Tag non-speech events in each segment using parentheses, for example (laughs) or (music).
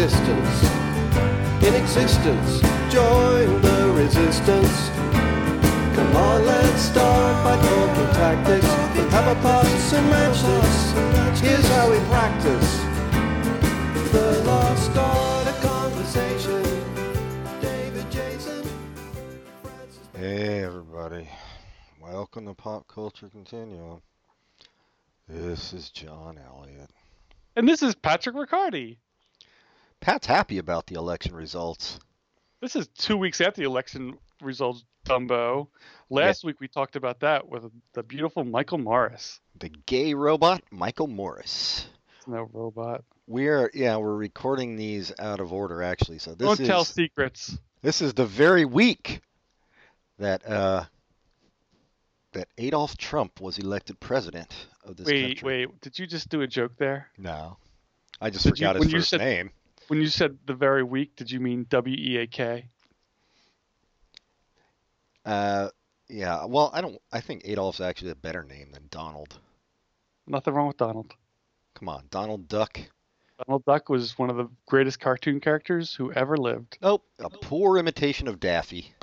distance. In existence, join the resistance. Come on, let's start by talking tactics. We'll have a pass and match this. Here's how we practice. The lost art of conversation. David Jason. Francis Hey everybody, welcome to Pop Culture Continuum. This is John Elliott. And this is Patrick Riccardi. Pat's happy about the election results. This is two weeks after the election results, Dumbo. Last week we talked about that with the beautiful Michael Morris. The gay robot Michael Morris. No robot. We're yeah, we're recording these out of order actually. So this Don't is tell secrets. this is the very week that uh that Adolf Trump was elected president of this Wait, country. wait. wait, Did you just do a joke there? No. I just Did forgot when his you first said- name. When you said the very week, did you mean W E A K? Uh yeah, well, I don't I think Adolf's actually a better name than Donald. Nothing wrong with Donald. Come on, Donald Duck. Donald Duck was one of the greatest cartoon characters who ever lived. Nope, a poor imitation of Daffy.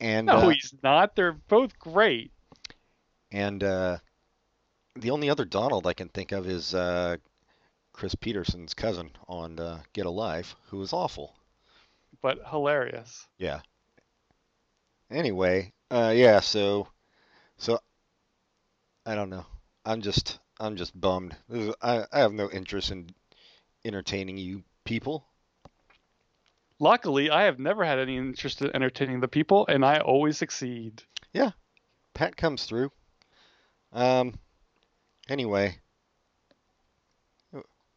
And No, uh, he's not. They're both great. and uh, the only other Donald I can think of is uh, Chris Peterson's cousin on uh, Get Life, who was awful. but hilarious. Yeah. Anyway, uh, yeah. So, so I don't know. I'm just I'm just bummed. Is, I I have no interest in entertaining you people. Luckily, I have never had any interest in entertaining the people, and I always succeed. Yeah, Pat comes through. Um. Anyway,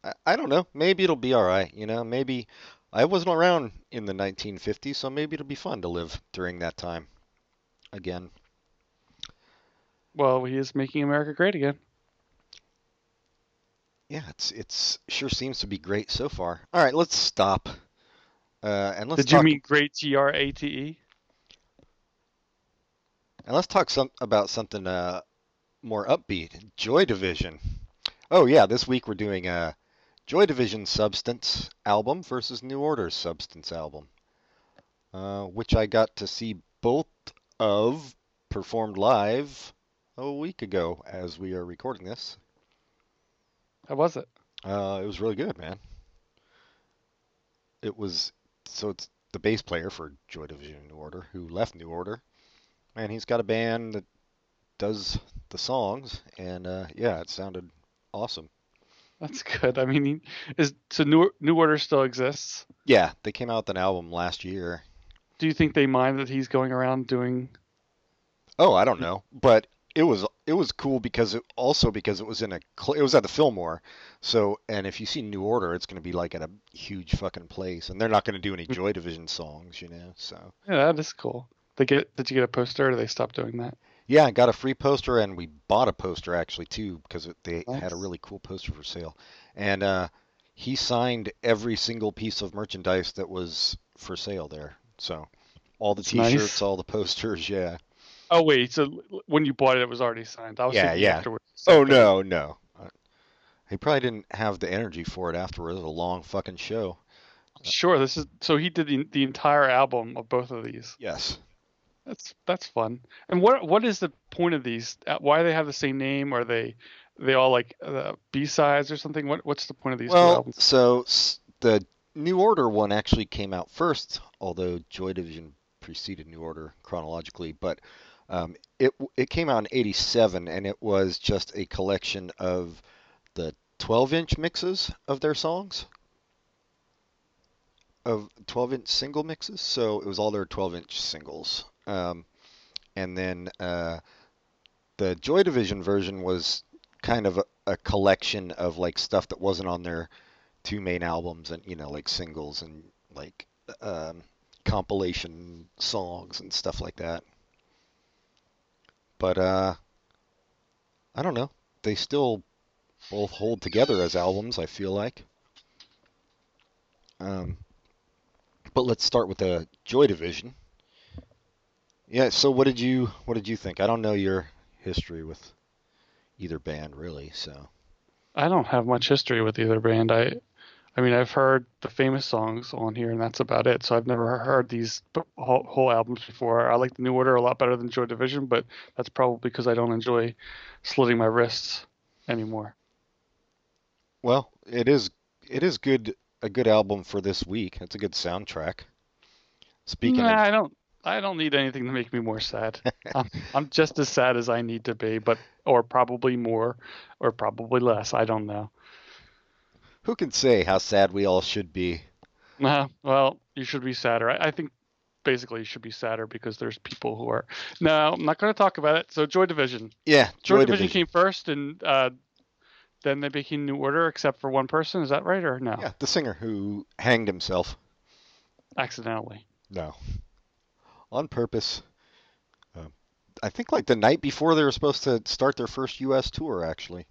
I, I don't know. Maybe it'll be all right. You know, maybe I wasn't around in the 1950s, so maybe it'll be fun to live during that time again. Well, he is making America great again. Yeah, it's it's sure seems to be great so far. All right, let's stop. Uh, and let's Did you mean great G R A T E? and let's talk some about something uh more upbeat. Joy Division. Oh yeah, this week we're doing a Joy Division Substance album versus New Order Substance album, uh, which I got to see both of performed live a week ago as we are recording this. How was it? Uh, it was really good, man. It was so it's the bass player for Joy Division New Order who left New Order, and he's got a band that does the songs, and uh, yeah, it sounded awesome. That's good. I mean, is so New New Order still exists? Yeah, they came out with an album last year. Do you think they mind that he's going around doing? Oh, I don't know, but it was it was cool because it also because it was in a it was at the Fillmore, so and if you see New Order, it's going to be like at a huge fucking place, and they're not going to do any Joy Division songs, you know. So Yeah, that is cool. They get? Did you get a poster, or did they stop doing that? Yeah, I got a free poster, and we bought a poster actually too because it, they had a really cool poster for sale, and uh, he signed every single piece of merchandise that was for sale there. So all the That's. T-shirts, all the (laughs) posters, yeah. Oh wait, so when you bought it, it was already signed. I was Yeah, thinking yeah. afterwards. Oh no, no. Uh, He probably didn't have the energy for it afterwards. It was a long fucking show. Sure, this is so he did the, the entire album of both of these. Yes. That's that's fun. And what what is the point of these? Uh, Why do they have the same name? Are they they all like uh, B sides or something? What what's the point of these Well, so the New Order one actually came out first, although Joy Division preceded New Order chronologically. But um, it it came out in '87, and it was just a collection of the 12-inch mixes of their songs, of 12-inch single mixes. So it was all their 12-inch singles. Um, and then uh, the Joy Division version was kind of a, a collection of like stuff that wasn't on their two main albums and you know like singles and like um, compilation songs and stuff like that. But uh, I don't know. They still both hold together as albums. I feel like. Um, but let's start with the Joy Division. Yeah. So what did you what did you think? I don't know your history with either band really. So I don't have much history with either band. I I mean, I've heard the famous songs on here, and that's about it. So I've never heard these whole, whole albums before. I like the New Order a lot better than Joy Division, but that's probably because I don't enjoy slitting my wrists anymore. Well, it is it is good a good album for this week. It's a good soundtrack. Speaking Nah, of I don't. I don't need anything to make me more sad. (laughs) I'm, I'm just as sad as I need to be, but or probably more, or probably less. I don't know. who can say how sad we all should be? Uh, (laughs) well, you should be sadder. I, I think basically you should be sadder because there's people who are. No, I'm not going to talk about it. So Joy Division. Yeah, Joy, Joy Division, Division. came first, and uh, then they became New Order, except for one person. Is that right or no? Yeah, the singer who hanged himself. Accidentally. No. On purpose. Uh, I think like the night before they were supposed to start their first U.S. tour, actually.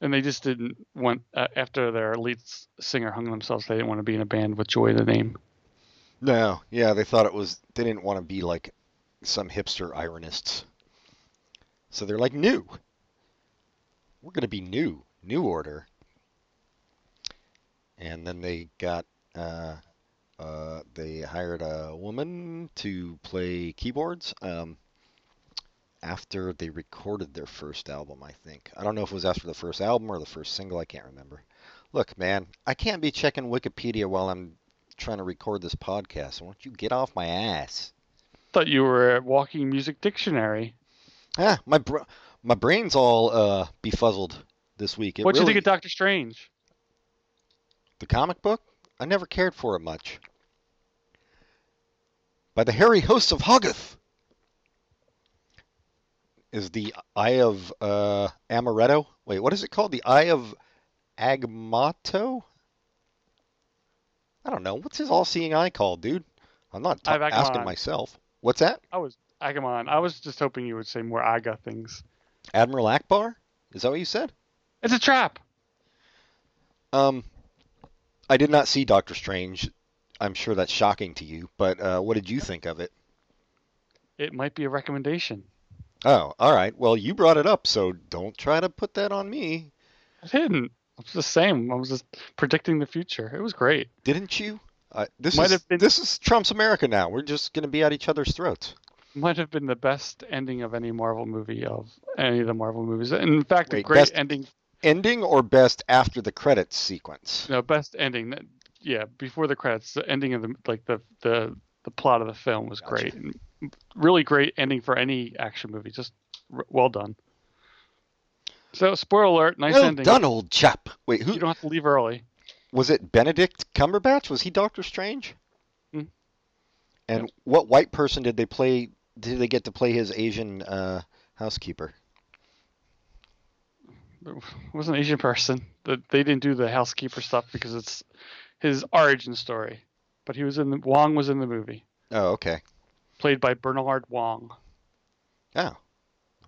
And they just didn't want uh, after their lead singer hung themselves. They didn't want to be in a band with Joy the name. No, yeah, they thought it was. They didn't want to be like some hipster ironists. So they're like, new. We're gonna be new, new order. And then they got, uh, uh, they hired a woman to play keyboards. Um, after they recorded their first album, I think. I don't know if it was after the first album or the first single. I can't remember. Look, man, I can't be checking Wikipedia while I'm trying to record this podcast. Why don't you get off my ass? Thought you were a walking music dictionary. Ah, my br- my brain's all uh, befuzzled this week. It What'd you think of Doctor Strange? the comic book? I never cared for it much. By the hairy hosts of Hoggoth is the Eye of uh, Amaretto. Wait, what is it called? The Eye of Agamotto? I don't know. What's his all-seeing eye called, dude? I'm not asking myself. What's that? I was Agamon. I was just hoping you would say more Aga things. Admiral Ackbar? Is that what you said? It's a trap. Um, I did not see Doctor Strange. I'm sure that's shocking to you, but uh, what did you think of it? It might be a recommendation. Oh, all right. Well, you brought it up, so don't try to put that on me. I didn't. I was just saying. I was just predicting the future. It was great. Didn't you? Uh, this Might is have been- this is Trump's America now. We're just going to be at each other's throats. Might have been the best ending of any Marvel movie of any of the Marvel movies. In fact, a great best- ending. Ending or best after the credits sequence? No, best ending. Yeah, before the credits, the ending of the like the the the plot of the film was Gotcha. great. And really great ending for any action movie. Just r- well done. So, spoiler alert, nice well ending. done, old chap. Wait, who? You don't have to leave early. was it? Benedict Cumberbatch? Was he Doctor Strange? Hmm. And what white person did they play? Did they get to play his Asian uh, housekeeper? Was an Asian person. That they didn't do the housekeeper stuff because it's his origin story. But he was in the Wong was in the movie, Oh, okay. played by Bernard Wong. Oh,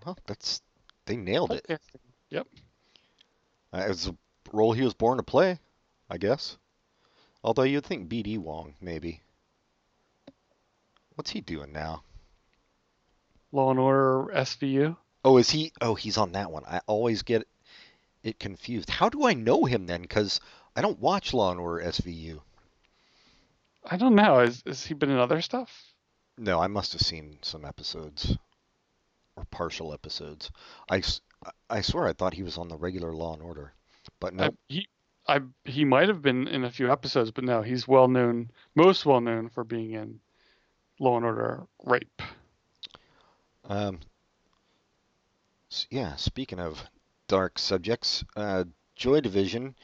well, that's they nailed it. Yep. Uh, it was a role he was born to play, I guess. Although you'd think B.D. Wong, maybe. What's he doing now? Law and Order SVU. Oh, is he? Oh, he's on that one. I always get it confused. How do I know him then? Because I don't watch Law and Order SVU. I don't know. Is has he been in other stuff? No, I must have seen some episodes or partial episodes. I, I swear I thought he was on the regular Law and Order, but no. I, he, I he might have been in a few episodes, but no, he's well known, most well known for being in Law and Order Rape. Um, yeah, speaking of dark subjects, uh, Joy Division.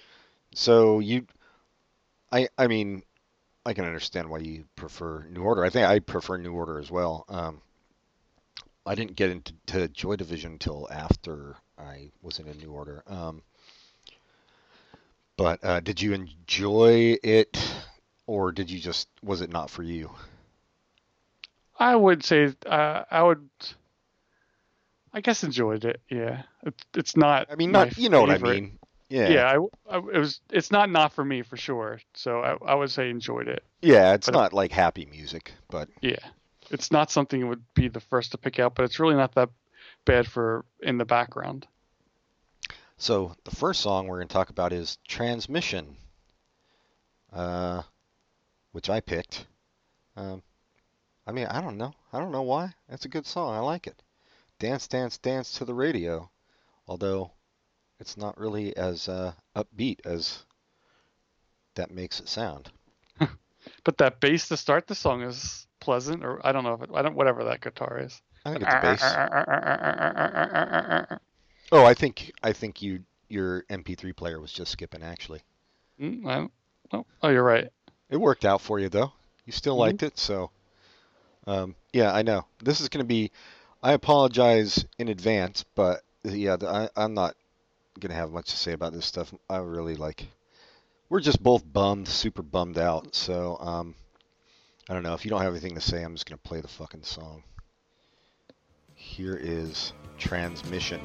So you, I, I mean, I can understand why you prefer New Order. I think I prefer New Order as well. Um, I didn't get into to Joy Division until after I was in a New Order. Um, but uh, did you enjoy it, or did you just was it not for you? I would say uh, I would. I guess enjoyed it. Yeah, it, it's not. I mean, not you know what I mean. Yeah. Yeah, I, I- it was. It's not not for me for sure. So I, I would say enjoyed it. Yeah, it's But- not like happy music, but Yeah, it's not something that would be the first to pick out, but it's really not that bad for in the background. So the first song we're going to talk about is Transmission, uh, which I picked. Um, I mean, I don't know. I don't know why. It's a good song. I like it. Dance, dance, dance to the radio. Although it's not really as uh, upbeat as that makes it sound. (laughs) But that bass to start the song is pleasant, or I don't know if it, I don't whatever that guitar is. I think it's bass. (laughs) Oh, I think I think you your MP3 player was just skipping. Actually, Mm, oh, oh, you're right. it worked out for you though. You still Mhm. liked it, so um, yeah, I know. This is going to be. I apologize in advance, but yeah, I, I'm not to have much to say about this stuff. I really like. We're just both bummed, super bummed out. So um, I don't know. If you don't have anything to say, I'm just to play the fucking song. Here is Transmission.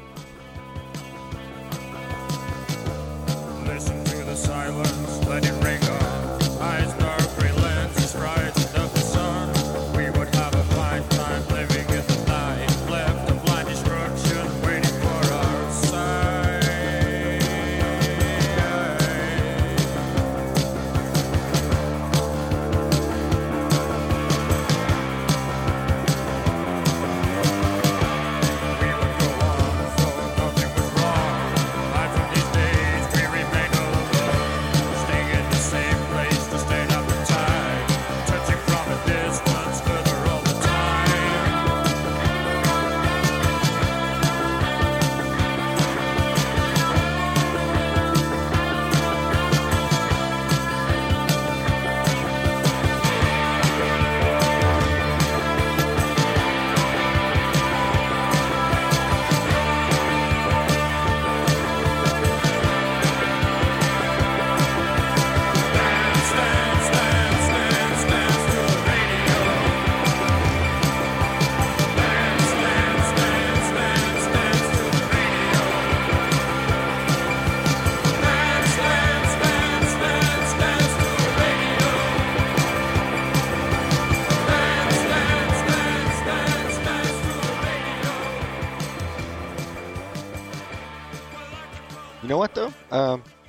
Listen to the silence, let it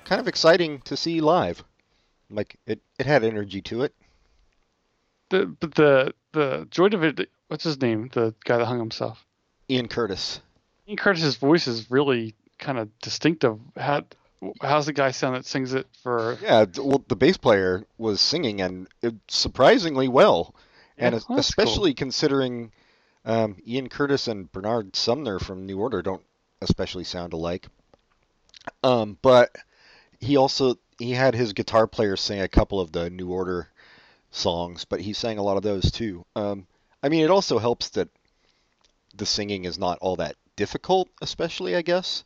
kind of exciting to see live. Like it, it had energy to it. The but the the Joy Division. What's his name? The guy that hung himself. Ian Curtis. Ian Curtis's voice is really kind of distinctive. How how's the guy sound that sings it for? Yeah, well, the bass player was singing and it, surprisingly well, and Yeah, es- well, that's cool. especially considering um, Ian Curtis and Bernard Sumner from New Order don't especially sound alike. Um, but he also he had his guitar player sing a couple of the New Order songs, but he sang a lot of those too. Um, I mean, it also helps that the singing is not all that difficult, especially I guess.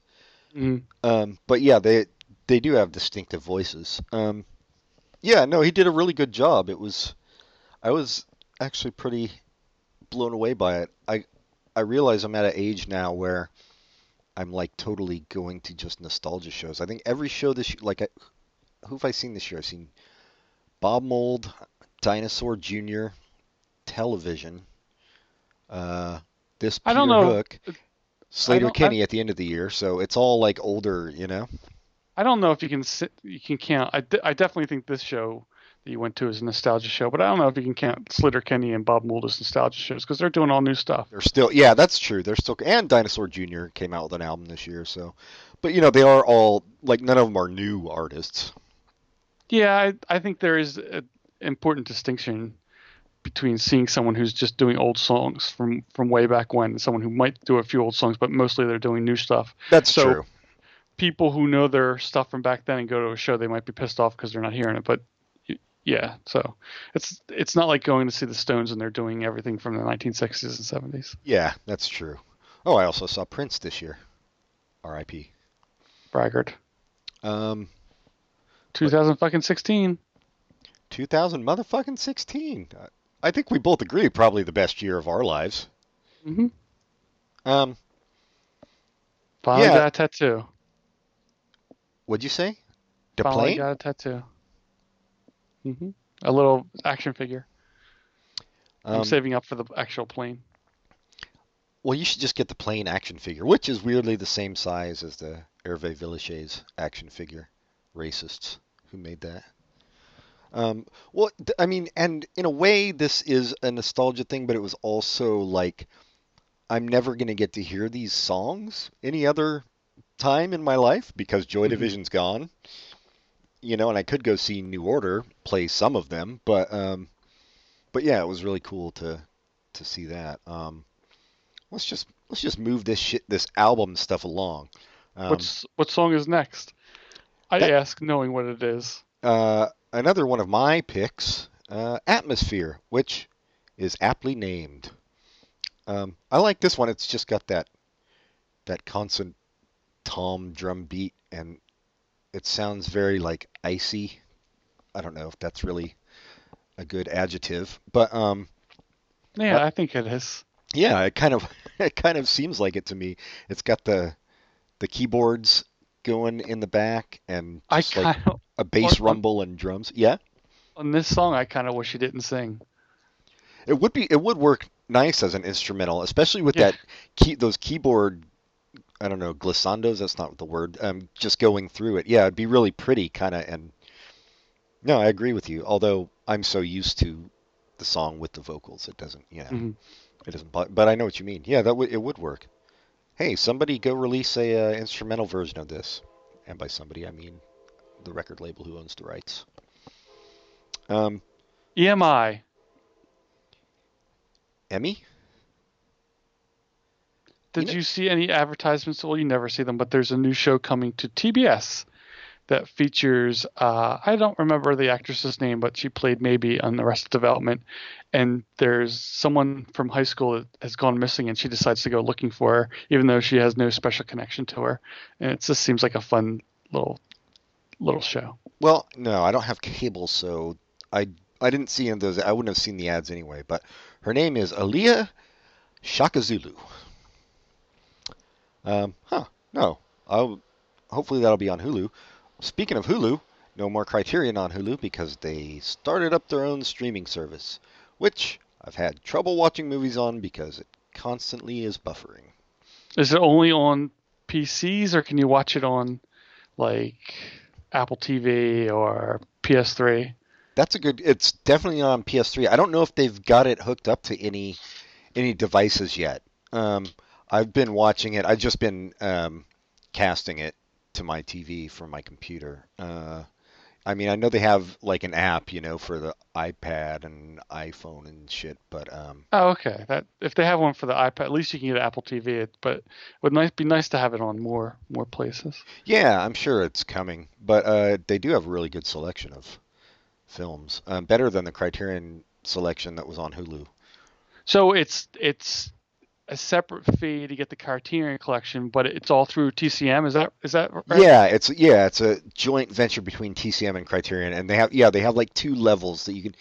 Mm, Um, but yeah, they they do have distinctive voices. Um, yeah, no, he did a really good job. It was, I was actually pretty blown away by it. I I realize I'm at an age now where I'm like totally going to just nostalgia shows. I think every show this year, like I, who have I seen this year? I've seen Bob Mould, Dinosaur Jr., Television, uh, this I Peter don't know. Hook, Sleater don't- I- Kinney at the end of the year. So it's all like older, you know. I don't know if you can sit, you can count. I, de- I definitely think this show that you went to is a nostalgia show, but I don't know if you can count Sleater-Kinney and Bob Mould as nostalgia shows because they're doing all new stuff. They're still, yeah, that's true. They're still, and Dinosaur Jr. came out with an album this year, so, but you know, they are all like none of them are new artists. Yeah, I, I think there is an important distinction between seeing someone who's just doing old songs from from way back when, and someone who might do a few old songs, but mostly they're doing new stuff. That's So- true. People who know their stuff from back then and go to a show, they might be pissed off because they're not hearing it. But yeah, so it's it's not like going to see the Stones and they're doing everything from the 1960s and 70s. Yeah, that's true. Oh, I also saw Prince this year. R.I.P. Braggart. Um, 2016. 2000 motherfucking 16. Uh, I think we both agree probably the best year of our lives. Mm-hmm. Um, Finally Yeah. got a tattoo. what'd you say? The Finally got a tattoo. Hmm A little action figure. I'm Um, saving up for the actual plane. Well, you should just get the plane action figure, which is weirdly the same size as the Hervé Villechaize action figure. Racists who made that. Um, well, I mean, and in a way, this is a nostalgia thing, but it was also like I'm never going to get to hear these songs any other time in my life because Joy Mhm. Division's gone. You know, and I could go see New Order play some of them, but um, but yeah, it was really cool to to see that. Um, let's just let's just move this shit, this album stuff along. Um, What's what song is next? I that- ask knowing what it is. uh, another one of my picks, uh, Atmosphere, which is aptly named. Um, I like this one. It's just got that that constant tom drum beat, and it sounds very like icy. I don't know if that's really a good adjective, but um, Yeah, Uh, I think it is. yeah, it kind of (laughs) it kind of seems like it to me. It's got the the keyboards going in the back and just like of a bass on- rumble and drums. Yeah. on this song, I kind of wish he didn't sing. It would be it would work nice as an instrumental, especially with Yeah. that key those keyboard I don't know, glissandos, that's not the word. Um just going through it. Yeah, it'd be really pretty kind of and No, I agree with you. Although I'm so used to the song with the vocals, it doesn't, Yeah, Mhm. it doesn't but, but I know what you mean. Yeah, that would it would work. Hey, somebody go release a uh, instrumental version of this. And by somebody, I mean the record label who owns the rights. Um EMI. Emmy? Did know- you see any advertisements? Well, you never see them, but there's a new show coming to TBS that features uh, I don't remember the actress's name, but she played maybe on Arrested Development. And there's someone from high school that has gone missing, and she decides to go looking for her, even though she has no special connection to her. And it just seems like a fun little little show. Well, no, I don't have cable, so I I didn't see any of those. I wouldn't have seen the ads anyway. But her name is Aaliyah Shakazulu. Um, huh? No. I'll hopefully that'll be on Hulu. Speaking of Hulu, no more Criterion on Hulu because they started up their own streaming service, which I've had trouble watching movies on because it constantly is buffering. Is it only on PCs, or can you watch it on like Apple TV or PS3? That's a good. It's definitely on PS3. I don't know if they've got it hooked up to any any devices yet. Um, I've been watching it. I've just been um, casting it to my TV from my computer. Uh, I mean, I know they have like an app, you know, for the iPad and iPhone and shit, but um, Oh, okay. That if they have one for the iPad, at least you can get Apple TV. But it would nice be nice to have it on more more places. yeah, I'm sure it's coming. But uh, they do have a really good selection of films, um, better than the Criterion selection that was on Hulu. So it's it's a separate fee to get the Criterion collection, but it's all through TCM. Is that is that right? Yeah, it's yeah, it's a joint venture between TCM and Criterion, and they have yeah, they have like two levels that you can.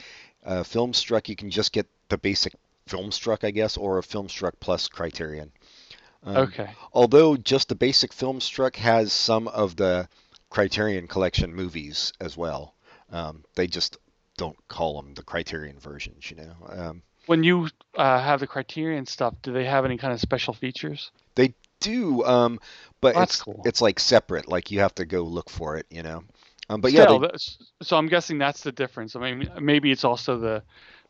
Uh, Filmstruck, you can just get the basic Filmstruck, I guess, or a Filmstruck plus Criterion. Um, Okay. Although just the basic Filmstruck has some of the Criterion collection movies as well. Um, they just don't call them the Criterion versions, you know. Um, When you uh, have the Criterion stuff, do they have any kind of special features? They do, um, but it's cool. it's like separate. Like you have to go look for it, you know. Um, but yeah, they, so I'm guessing that's the difference. I mean, maybe it's also the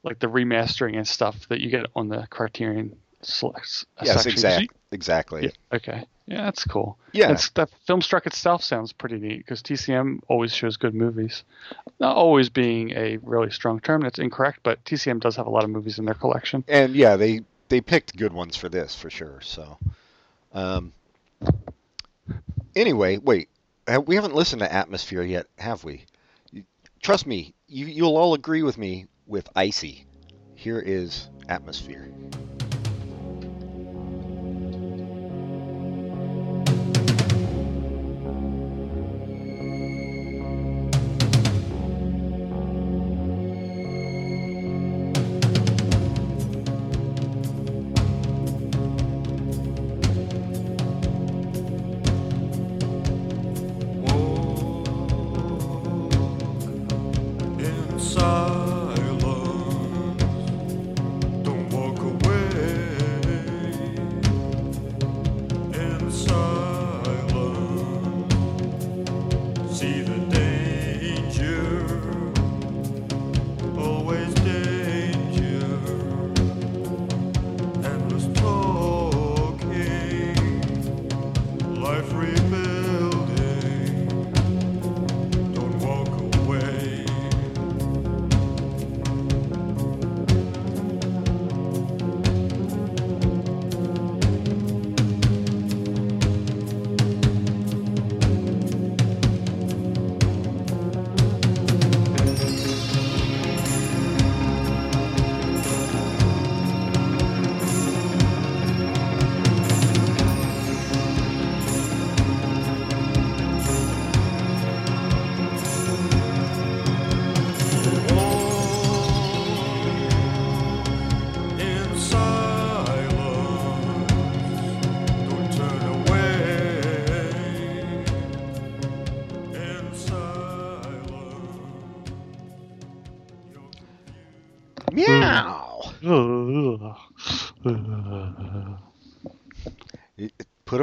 like the remastering and stuff that you get on the Criterion selects. yes, section. 'Cause exact, exactly. Yeah. Okay. Yeah, that's cool. Yeah. It's, that Filmstruck itself sounds pretty neat because TCM always shows good movies. Not always being a really strong term, that's incorrect, but TCM does have a lot of movies in their collection. And yeah, they they picked good ones for this for sure. So, um, anyway, wait, we haven't listened to Atmosphere yet, have we? Trust me, you you'll all agree with me with Icy. Here is Atmosphere.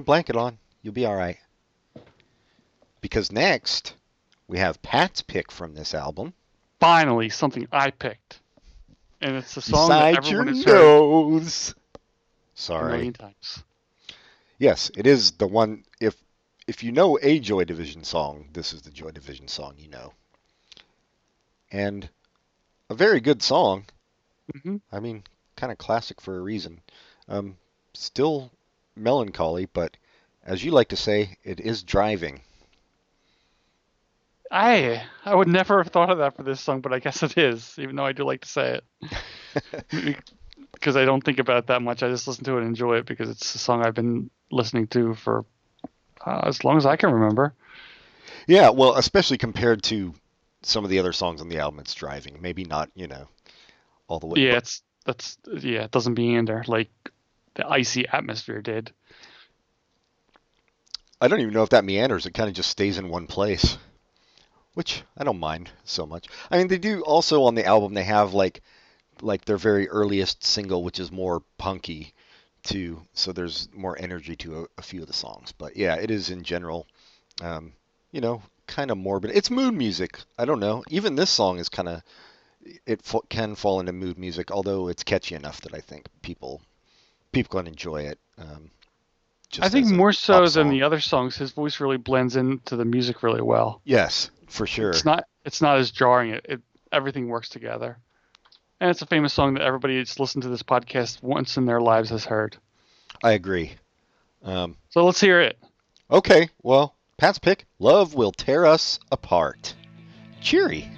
Blanket on. You'll be all right. Because next, we have Pat's pick from this album. Finally, something I picked, and it's a song that Beside your everyone has heard nose. a Sorry. million times. Yes, it is the one. If if you know a Joy Division song, this is the Joy Division song you know. And a very good song. Mm-hmm. I mean, kind of classic for a reason. Um, still melancholy, but as you like to say, it is driving. I I would never have thought of that for this song, but I guess it is, even though I do like to say it. (laughs) because I don't think about it that much. I just listen to it and enjoy it because it's a song I've been listening to for uh, as long as I can remember. Yeah, well, especially compared to some of the other songs on the album, it's driving. Maybe not, you know, all the way. Yeah, but- it's that's yeah, it doesn't meander like the icy atmosphere did. I don't even know if that meanders. It kind of just stays in one place, which I don't mind so much. I mean, they do also on the album. They have like like their very earliest single, which is more punky, too. So there's more energy to a, a few of the songs. But yeah, it is in general, um, you know, kind of morbid. It's mood music. I don't know. Even this song is kind of it fa- can fall into mood music, although it's catchy enough that I think people people can enjoy it. Um, just I think more so than the other songs, his voice really blends into the music really well. Yes, for sure. It's not it's not as jarring. It, it everything works together, and it's a famous song that everybody that's listened to this podcast once in their lives has heard. I agree. Um, So let's hear it. okay, well, Pat's pick Love Will Tear Us Apart. Cheery.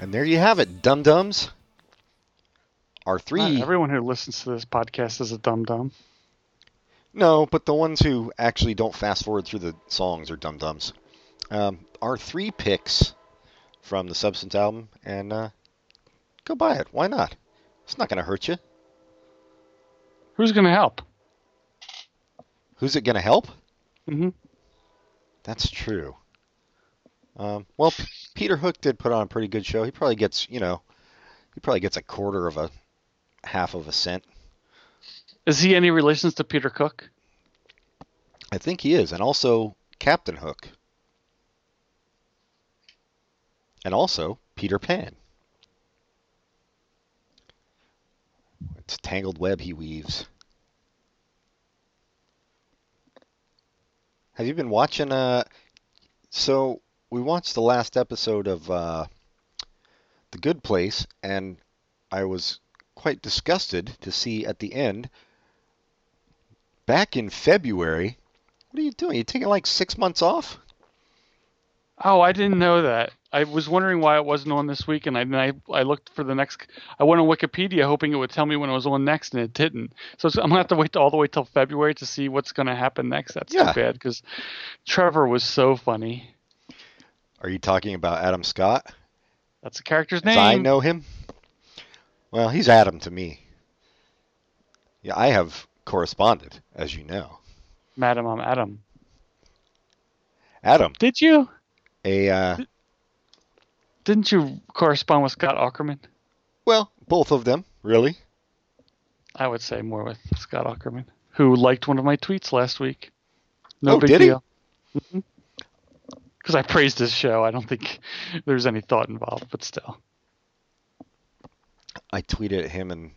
And there you have it, dum dums. Our Not three. everyone who listens to this podcast is a dum dum. No, but the ones who actually don't fast forward through the songs are dum dums. Um, our three picks from the Substance album, and uh, go buy it. Why not? It's not going to hurt you. Who's gonna help? Who's it going to help? hmm That's true. Um, well, P- Peter Hook did put on a pretty good show. He probably gets, you know, he probably gets a quarter of a half of a cent. Is he any relations to Peter Cook? I think he is, and also Captain Hook, and also Peter Pan. It's a tangled web he weaves. Have you been watching? Uh, so we watched the last episode of uh, The Good Place, and I was quite disgusted to see at the end. Back in February, what are you doing? You're taking like six months off? Oh, I didn't know that. I was wondering why it wasn't on this week, and I, I I looked for the next. I went on Wikipedia hoping it would tell me when it was on next, and it didn't. So I'm gonna have to wait all the way till February to see what's gonna happen next. That's Yeah. too bad because Trevor was so funny. Are you talking about Adam Scott? That's the character's As name. I know him? Well, he's Adam to me. Yeah, I have corresponded, as you know. Madam, I'm Adam. Adam, Did you? a uh, Didn't you correspond with Scott Aukerman? well, both of them, really. I would say more with Scott Aukerman, who liked one of my tweets last week. No Oh, big did he? Because I praised his show. I don't think there's any thought involved, but still. I tweeted at him and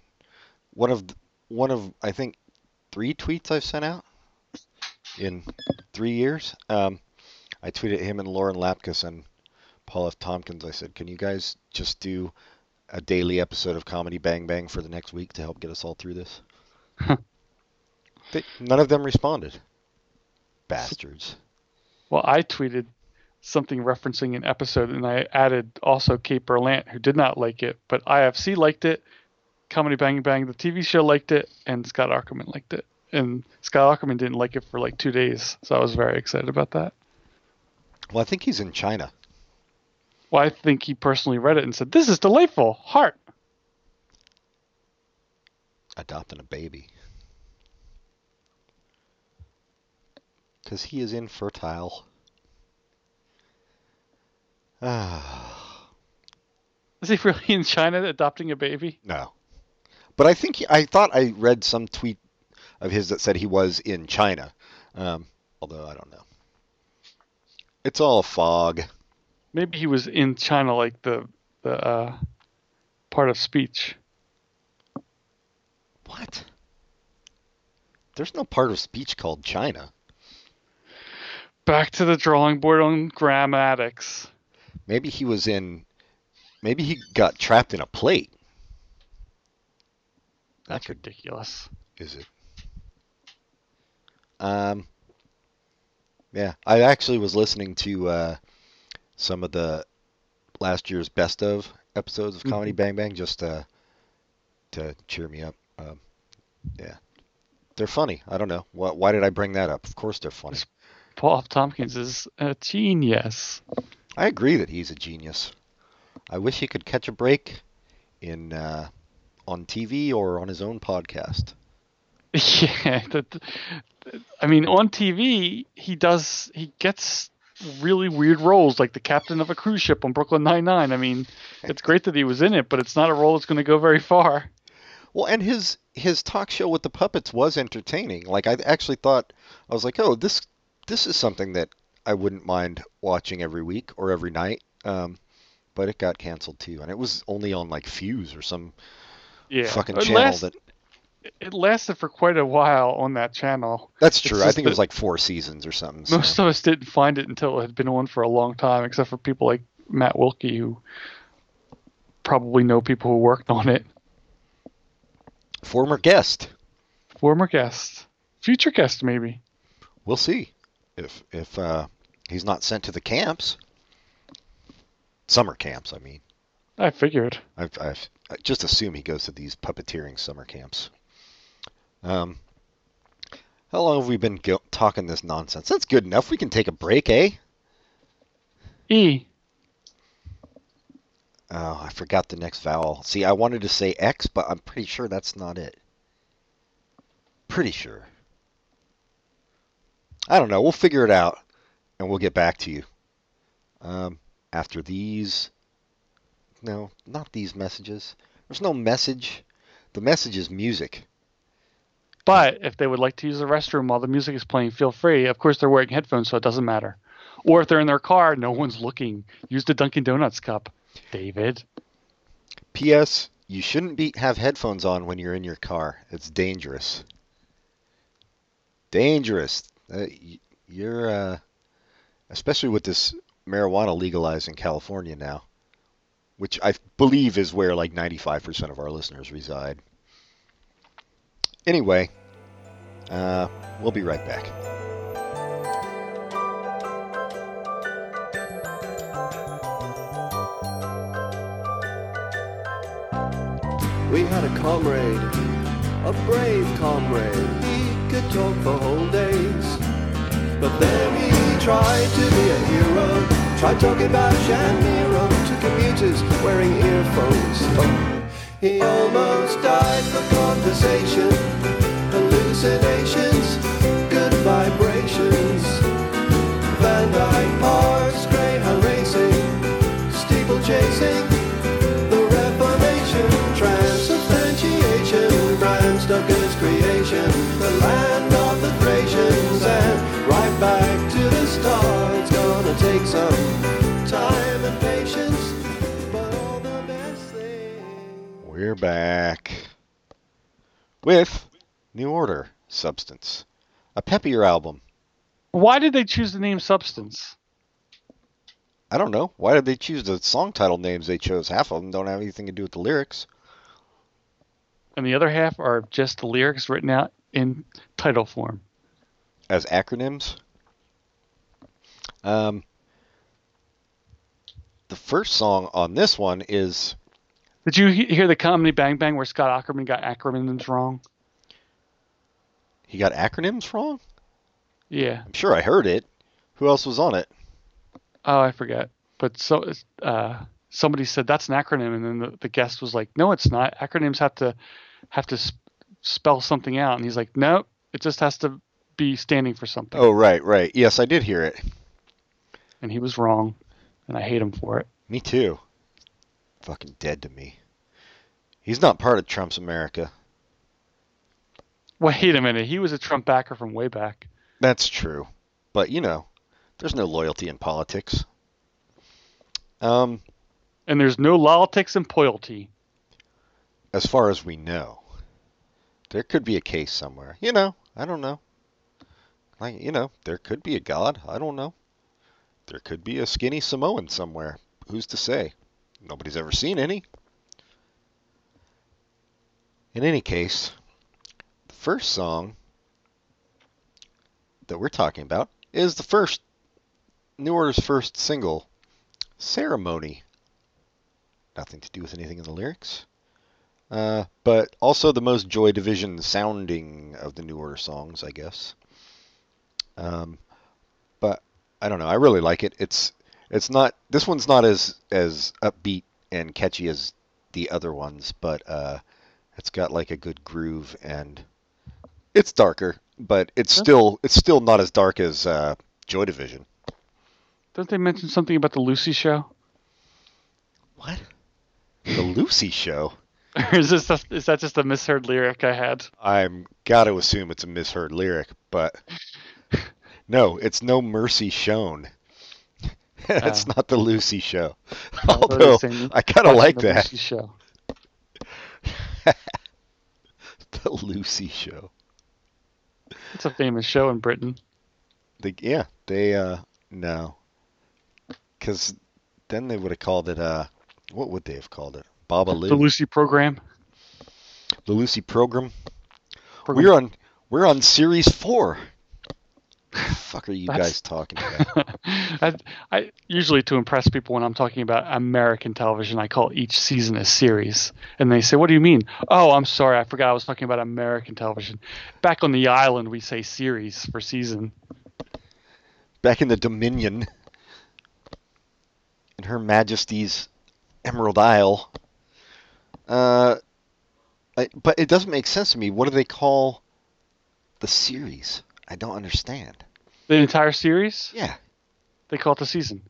one of one of I think three tweets I've sent out in three years. Um, I tweeted at him and Lauren Lapkus and Paul F. Tompkins. I said, "Can you guys just do a daily episode of Comedy Bang Bang for the next week to help get us all through this?" they, none of them responded. Bastards. Well, I tweeted something referencing an episode, and I added also Kate Berlant, who did not like it, but IFC liked it. Comedy Bang Bang, the TV show, liked it, and Scott Aukerman liked it. And Scott Aukerman didn't like it for like two days, so I was very excited about that. Well, I think he's in China. Well, I think he personally read it and said, "This is delightful, heart." adopting a baby. Because he is infertile. Ah, Is he really in China adopting a baby? no. But I think he, I thought I read some tweet of his that said he was in China. Um, although I don't know. It's all fog. Maybe he was in China, like the the uh, part of speech. What? There's no part of speech called China. Back to the drawing board on grammatics. Maybe he was in. Maybe he got trapped in a plate. That's ridiculous. Is it? Um. Yeah, I actually was listening to uh, some of the last year's best of episodes of Comedy Bang Bang just to to cheer me up. Um, yeah, they're funny. I don't know why. Why did I bring that up? Of course they're funny. Paul F. Tompkins is a genius. I agree that he's a genius. I wish he could catch a break in uh, on TV or on his own podcast. (laughs) Yeah, that, I mean, on TV, he does he gets really weird roles, like the captain of a cruise ship on Brooklyn Nine Nine. I mean, it's great that he was in it, but it's not a role that's going to go very far. Well, and his his talk show with the puppets was entertaining. Like I actually thought I was like, "Oh, this this is something that I wouldn't mind watching every week or every night." Um, but it got canceled too, and it was only on like Fuse or some Yeah, fucking It channel last- that. it lasted for quite a while on that channel. That's true. I think it was like four seasons or something. so- Most of us didn't find it until it had been on for a long time, except for people like Matt Wilkie, who probably know people who worked on it. Former guest. Former guest, future guest, maybe. We'll see if if uh, he's not sent to the camps. Summer camps, I mean. I figured. I've, I've I just assume he goes to these puppeteering summer camps. Um, how long have we been go- talking this nonsense? That's good enough. We can take a break, eh? E. Oh, I forgot the next vowel. See, I wanted to say X, but I'm pretty sure that's not it. Pretty sure. I don't know. We'll figure it out, and we'll get back to you. Um, after these. No, not these messages. There's no message. The message is music. But if they would like to use the restroom while the music is playing, feel free. Of course, they're wearing headphones, so it doesn't matter. Or if they're in their car, no one's looking. Use the Dunkin' Donuts cup. David. P.S. You shouldn't be have headphones on when you're in your car. It's dangerous. Dangerous. Uh, you're, uh, especially with this marijuana legalized in California now, which I believe is where like 95% of our listeners reside. Anyway, uh, we'll be right back. We had a comrade, a brave comrade. He could talk for whole days. But then he tried to be a hero. Tried talking about Shamiro to commuters wearing earphones. Oh, he almost died for conversation. Hallucinations, patience, but all the best things. We're back with New Order Substance, a peppier album. Why did they choose the name Substance? I don't know. Why did they choose the song title names they chose? Half of them don't have anything to do with the lyrics. And the other half are just the lyrics written out in title form. as acronyms. Um, the first song on this one is Did you hear the comedy Bang Bang where Scott Aukerman got acronyms wrong? he got acronyms wrong. Yeah. I'm sure I heard it. Who else was on it? Oh, I forget. But so uh, somebody said that's an acronym, and then the, the guest was like, "No, it's not. Acronyms have to have to sp- spell something out." And he's like, "No, it just has to be standing for something." Oh, right, right. Yes, I did hear it. And he was wrong, and I hate him for it. Me too. Fucking dead to me. He's not part of Trump's America. Wait a minute, he was a Trump backer from way back. That's true. But, you know, there's no loyalty in politics. Um, And there's no politics and loyalty. as far as we know. There could be a case somewhere. You know, I don't know. Like, you know, there could be a god. I don't know. There could be a skinny Samoan somewhere. Who's to say? Nobody's ever seen any. In any case, the first song that we're talking about is the first New Order's first single, Ceremony. Nothing to do with anything in the lyrics. Uh, but also the most Joy Division sounding of the New Order songs, I guess. Um, I don't know. I really like it. It's it's not this one's not as as upbeat and catchy as the other ones, but uh, it's got like a good groove and it's darker, but it's Huh? still it's still not as dark as uh, Joy Division. Don't they mention something about the Lucy show? What? The Lucy Show. Or (laughs) is this just, is that just a misheard lyric I had? I'm got to assume it's a misheard lyric, but no, it's no mercy shown. (laughs) it's Oh. not the Lucy show. I thought they were Although I kind of like the that. Lucy show. (laughs) The Lucy show. It's a famous show in Britain. They, yeah, they uh no, because then they would have called it uh, what would they have called it? Baba Lou, The Lucy program. the Lucy program. program. We're on we're on series four. Fuck are you That's- guys talking about? (laughs) I, I usually to impress people when I'm talking about American television, I call each season a series, and they say, "What do you mean?" Oh, I'm sorry, I forgot I was talking about American television. Back on the island, we say series for season. back in the Dominion, in Her Majesty's Emerald Isle. Uh, I, but it doesn't make sense to me. What do they call the series? I don't understand. The entire series, Yeah, they call it the season.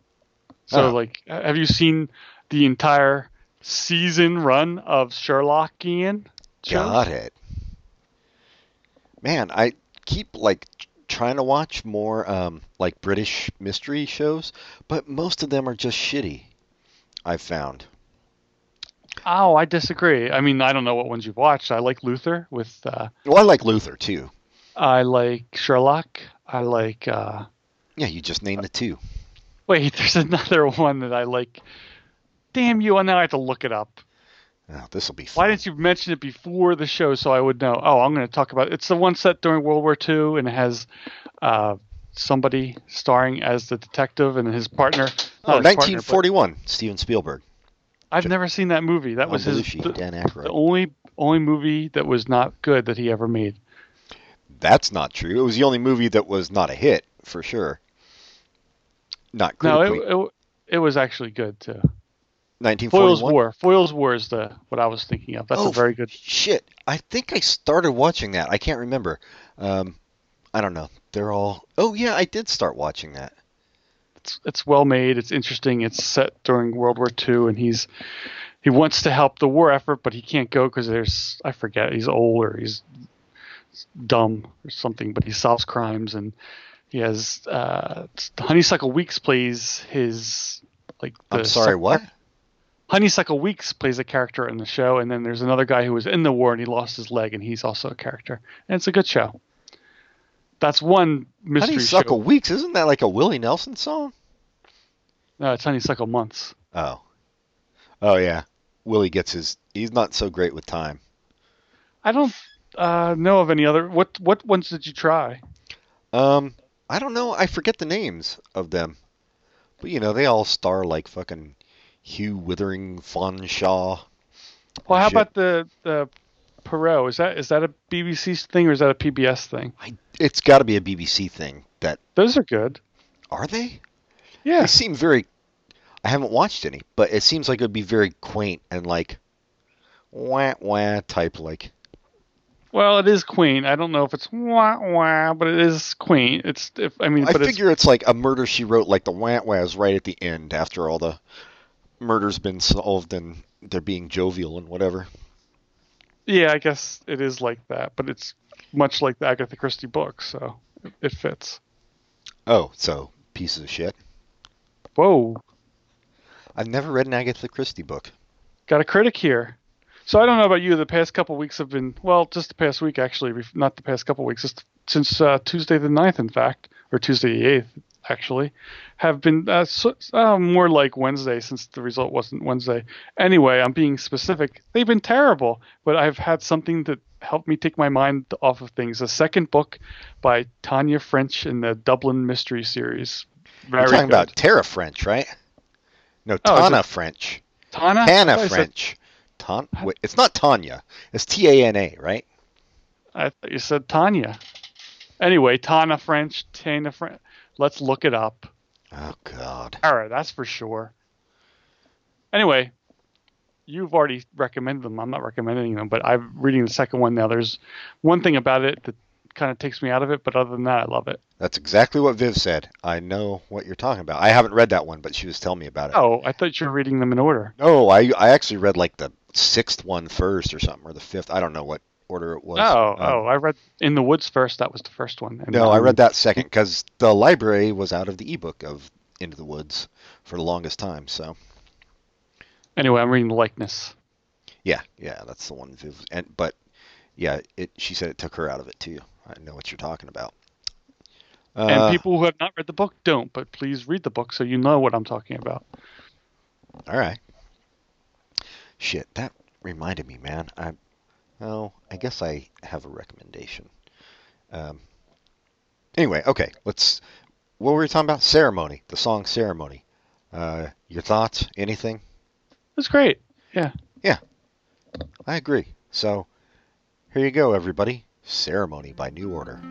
So, Oh. like, have you seen the entire season run of Sherlockian shows? got it. Man, I keep like trying to watch more um, like British mystery shows, but most of them are just shitty. I've found. Oh, I disagree. I mean, I don't know what ones you've watched. I like Luther with. Uh, Well, I like Luther too. I like Sherlock. I like. Uh, Yeah, you just named the two. wait, (laughs) there's another one that I like. Damn you! Now I have to look it up. Oh, this will be fun. Why didn't you mention it before the show so I would know? Oh, I'm going to talk about. It. It's the one set during World War II and it has uh, somebody starring as the detective and his partner. Oh, his partner, but 1941, Steven Spielberg. I've never seen that movie. That was his Belushi, the, the only only movie that was not good that he ever made. That's not true. It was the only movie that was not a hit, for sure. Not No, it, it it was actually good too. 1941. Foyle's War. Foyle's War is the what I was thinking of. That's oh, a very good. Shit, I think I started watching that. I can't remember. Um, I don't know. They're all. Oh yeah, I did start watching that. It's it's well made. It's interesting. It's set during World War II, and he's he wants to help the war effort, but he can't go because there's I forget he's old or he's dumb or something, but he solves crimes and He has uh, Honeysuckle Weeks plays his like. The I'm sorry, what? Honeysuckle Weeks plays a character in the show, and then there's another guy who was in the war and he lost his leg, and he's also a character. And it's a good show. That's one mystery Honeysuckle show. Weeks, isn't that like a Willie Nelson song? No, it's Honeysuckle Months. Oh. Oh yeah. Willie gets his he's not so great with time. I don't uh, know of any other. What what ones did you try? Um I don't know, I forget the names of them. But you know, they all star like fucking Hugh Withering Fanshawe. Well, how Shit. about the the Poirot? Is that is that a BBC thing or is that a PBS thing? I, it's got to be a BBC thing. That Those are good. are they? Yeah. They seem very. I haven't watched any, but it seems like it would be very quaint and like wah wah type like. Well, it is Queen. I don't know if it's wah wah, but it is Queen. It's if I mean, I figure it's like a murder she wrote, like the wah wahs right at the end after all the murder's been solved and they're being jovial and whatever. yeah, I guess it is like that. But it's much like the Agatha Christie book, so it, it fits. Oh, so pieces of shit. Whoa, I've never read an Agatha Christie book. got a critic here. So I don't know about you. The past couple weeks have been well, just the past week actually, not the past couple weeks, just since uh, Tuesday the 9th, in fact, or Tuesday the eighth, actually, have been uh, so, uh, more like Wednesday since the result wasn't Wednesday. Anyway, I'm being specific. They've been terrible, but I've had something that helped me take my mind off of things. A second book by Tanya French in the Dublin Mystery Series. Very You're talking good. about Tara French, right? No, Oh, Tana it- French. Tana. Tana French. Tan- wait, it's not Tanya. It's T A N A, right? I thought you said Tanya. Anyway, Tana French, Tana French. Let's look it up. Oh God. All right, that's for sure. Anyway, you've already recommended them. I'm not recommending them, but I'm reading the second one now. There's one thing about it that kind of takes me out of it, but other than that, I love it. That's exactly what Viv said. I know what you're talking about. I haven't read that one, but she was telling me about it. Oh, I thought you were reading them in order. No, I I actually read like the sixth one first or something, or the fifth. I don't know what order it was. oh, Um, oh, I read In the Woods first. That was the first one. And No, I read that second because the library was out of the ebook of Into the Woods for the longest time. So Anyway, I'm reading the likeness. yeah, yeah, that's the one. Viv, and but yeah, it. She said it took her out of it too. I know what you're talking about. Uh, and people who have not read the book don't, but please read the book so you know what I'm talking about. All right. Shit, that reminded me, man. I, oh, I guess I have a recommendation. Um. Anyway, okay, let's. What were we talking about? Ceremony. The song "Ceremony." Uh, your thoughts? Anything? It's great. Yeah. Yeah. I agree. So, here you go, everybody. Ceremony by New Order.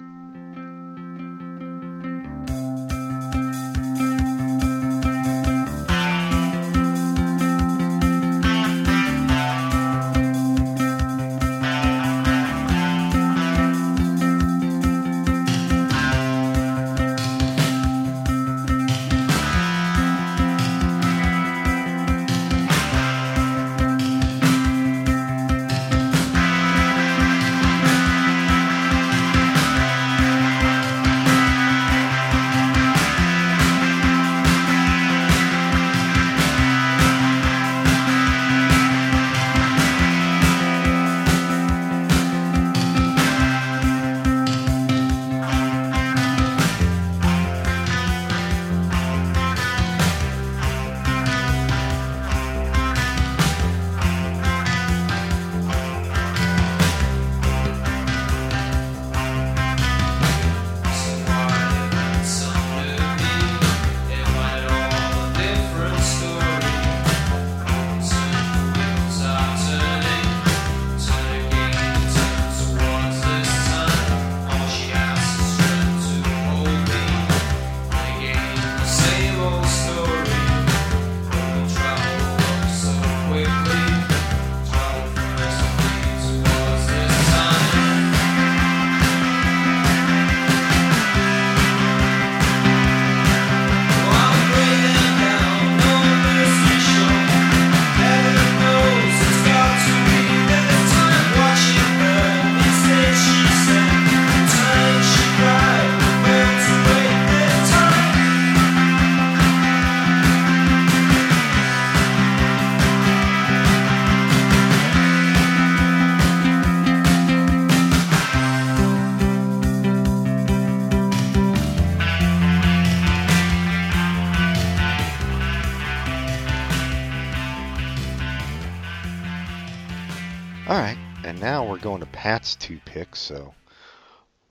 Two picks, so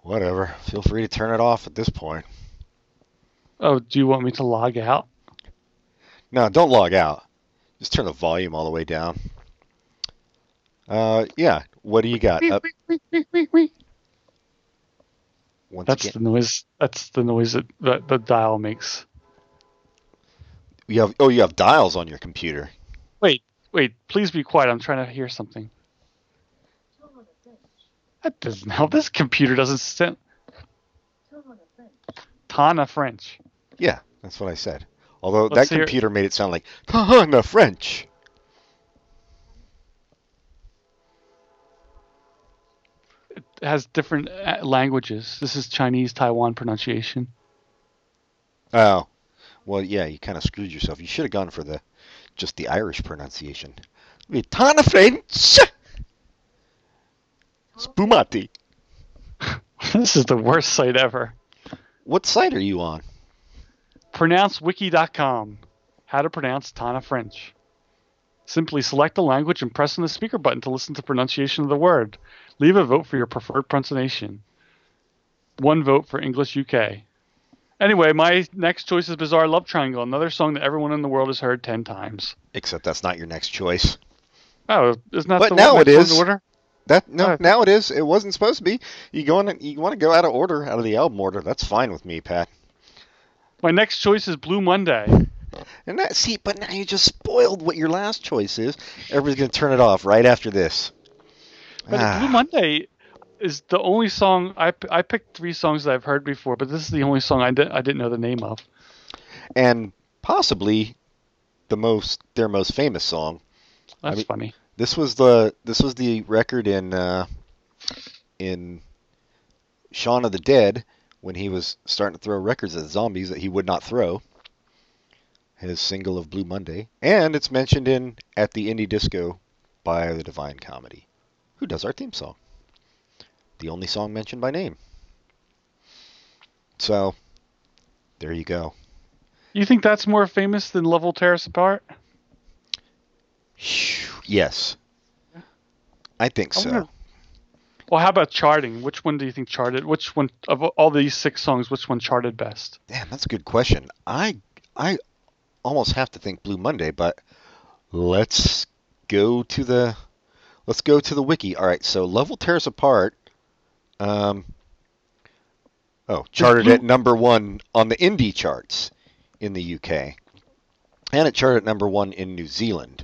whatever. Feel free to turn it off at this point. Oh, do you want me to log out? No, don't log out. Just turn the volume all the way down. Uh, yeah. What do you got? Up once That's again. the noise. That's the noise that, that the dial makes. You have oh, you have dials on your computer. Wait, wait. Please be quiet. I'm trying to hear something. That doesn't help. This computer doesn't stand. Tana French. Yeah, that's what I said. Although Let's that computer made it sound like Tahana French. It has different uh, languages. This is Chinese Taiwan pronunciation. Oh, well, yeah, you kind of screwed yourself. You should have gone for the just the Irish pronunciation. Tahana French. Spumati. (laughs) this is the worst site ever. What site are you on? PronounceWiki.com. How to pronounce Tana French. Simply select the language and press on the speaker button to listen to pronunciation of the word. Leave a vote for your preferred pronunciation. One vote for English UK. Anyway, my next choice is Bizarre Love Triangle, another song that everyone in the world has heard ten times. Except that's not your next choice. Oh, isn't that But the now one in order? That no, Oh. now it is. It wasn't supposed to be. You go on. You want to go out of order, out of the album order. That's fine with me, Pat. My next choice is Blue Monday. And that see, but now you just spoiled what your last choice is. Everybody's gonna turn it off right after this. But Ah. Blue Monday is the only song I I picked three songs that I've heard before, but this is the only song I, did, I didn't know the name of. and possibly the most their most famous song. That's mean- funny. This was the this was the record in uh, in Shaun of the Dead when he was starting to throw records at zombies that he would not throw. His single of Blue Monday, and it's mentioned in "At the Indie Disco" by the Divine Comedy, who does our theme song. The only song mentioned by name. So, there you go. You think that's more famous than Love Will Tear Us Apart? Yes, I think I so. wonder- Well, how about charting? Which one do you think charted? Which one of all these six songs? Which one charted best? Damn, that's a good question. I I almost have to think Blue Monday, but let's go to the let's go to the wiki. All right, so Love Will Tear Us Apart. Um, oh, charted Blue- at number one on the indie charts in the UK, and it charted at number one in New Zealand.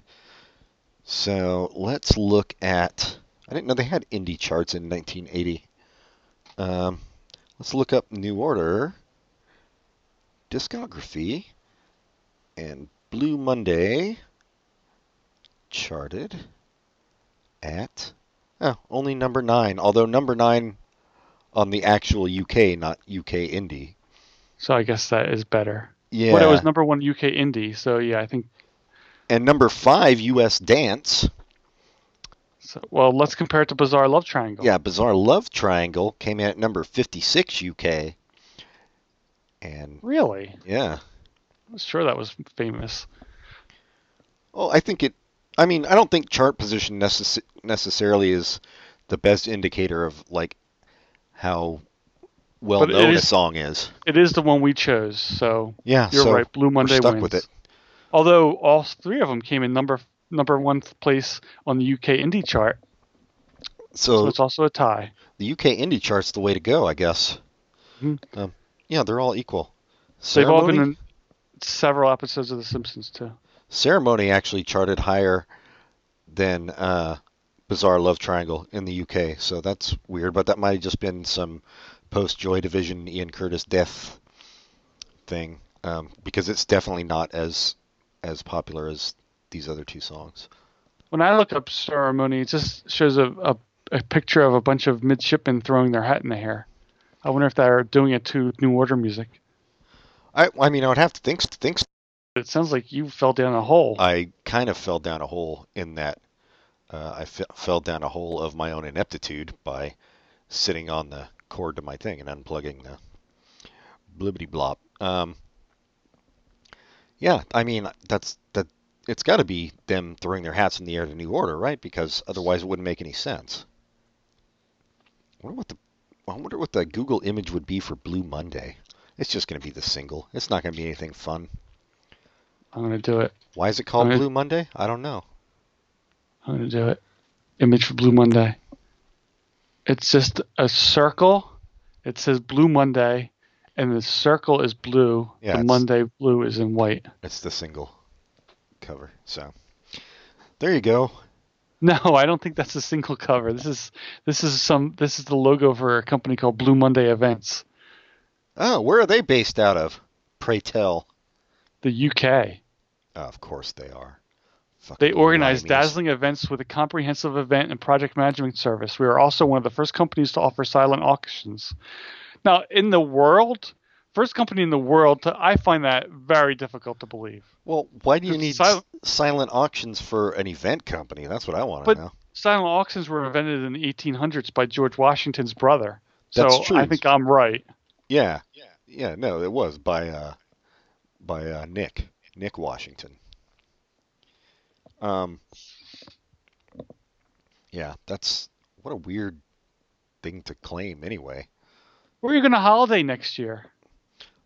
So let's look at. I didn't know they had indie charts in 1980. Um, let's look up New Order discography and Blue Monday charted at oh, only number 9 although number 9 on the actual UK not UK indie So I guess that is better. yeah But it was number one UK indie. So yeah, I think. And number 5 US dance So, well, let's compare it to Bizarre Love Triangle. yeah Bizarre Love Triangle came in at number 56 UK and Really? yeah I'm sure that was famous. Well, I think it. I mean, I don't think chart position necess- necessarily is the best indicator of like how well But known a song is. It is the one we chose. So Yeah, you're so right. Blue Monday stuck wins. with it. Although all three of them came in number number one place on the UK indie chart, so So it's also a tie. the UK indie chart's the way to go, I guess. Mhm. Um, yeah, they're all equal. They've all been in several episodes of The Simpsons too. Ceremony actually charted higher than uh, Bizarre Love Triangle in the UK, so that's weird. But that might have just been some post Joy Division Ian Curtis death thing, um, because it's definitely not as as popular as these other two songs. When I look up ceremony, it just shows a, a, a picture of a bunch of midshipmen throwing their hat in the air. I wonder if they're doing it to New Order music. I I mean I would have to think think It sounds like you fell down a hole. I kind of fell down a hole in that uh, I fell down a hole of my own ineptitude by sitting on the cord to my thing and unplugging the blibbity blop. Um, yeah, I mean that's that it's got to be them throwing their hats in the air to New Order, right? Because otherwise it wouldn't make any sense. I wonder what the I wonder what the Google image would be for Blue Monday. It's just going to be the single. It's not going to be anything fun. I'm gonna do it. Why is it called Okay. Blue Monday? I don't know. I'm gonna do it. Image for Blue Monday. It's just a circle. It says Blue Monday, and the circle is blue. Yeah, the Monday blue is in white. It's the single cover. So there you go. (laughs) No, I don't think that's a single cover. This is this is some this is the logo for a company called Blue Monday Events, Oh, where are they based out of? Pray tell. the UK. Oh, of course they are. Fucking They organize limeys. dazzling events with a comprehensive event and project management service. We are also one of the first companies to offer silent auctions. Now, in the world, first company in the world, to, I find that very difficult to believe. Well, why do you need silent- silent auctions for an event company? That's what I want to But- know. Silent auctions were invented in the 1800s by George Washington's brother. So That's true. I think I'm right. Yeah, yeah, no, it was by uh, by uh, Nick Nick Washington. Um, yeah, that's what a weird thing to claim, anyway. Where are you going to holiday next year?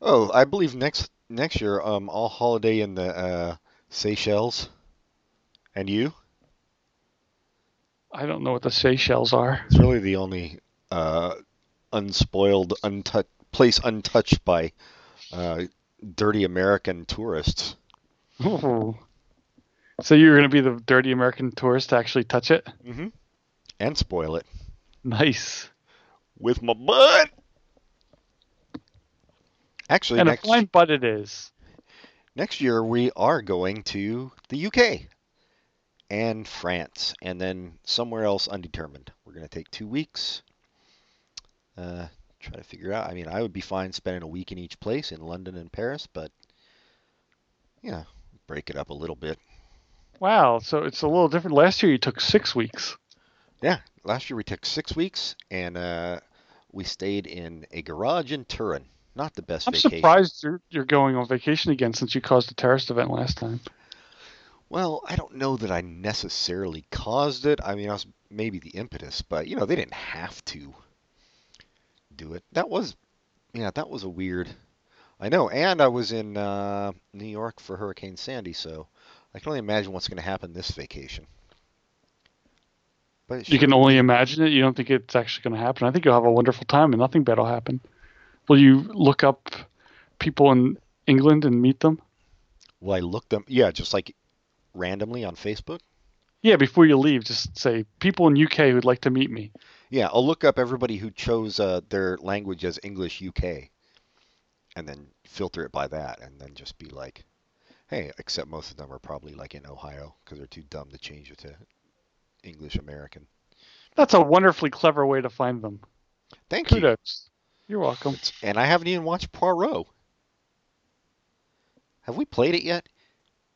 Oh, I believe next next year, um, I'll holiday in the uh, Seychelles. And you? I don't know what the Seychelles are. It's really the only uh, unspoiled, untouched place untouched by uh, dirty American tourists. Ooh. So you're going to be the dirty American tourist to actually touch it? Mm-hmm. And spoil it Nice. with my butt. Actually, and next a fine butt it is. next year we are going to the UK and France, and then somewhere else undetermined. We're going to take two weeks. Uh, try to figure out. I mean, I would be fine spending a week in each place in London and Paris, but yeah, break it up a little bit. Wow. So it's a little different. Last year you took six weeks. Yeah, last year we took six weeks, and uh, we stayed in a garage in Turin. Not the best I'm vacation. surprised you're, you're going on vacation again since you caused a terrorist event last time. Well, I don't know that I necessarily caused it. I mean, I was maybe the impetus, but you know, they didn't have to do it. That was, yeah, that was a weird. I know, and I was in uh, New York for Hurricane Sandy, so I can only imagine what's going to happen this vacation. But You can only imagine it. You don't think it's actually going to happen. I think you'll have a wonderful time and nothing bad will happen. Will you look up people in England and meet them? Will I look them? Yeah, just like randomly on Facebook. Yeah, before you leave, just say people in UK who'd like to meet me. Yeah, I'll look up everybody who chose uh, their language as English UK, and then filter it by that, and then just be like, hey, except most of them are probably like in Ohio because they're too dumb to change it to English American. That's a wonderfully clever way to find them. Thank you. Kudos. You're welcome. It's- and I haven't even watched Poirot. Have we played it yet?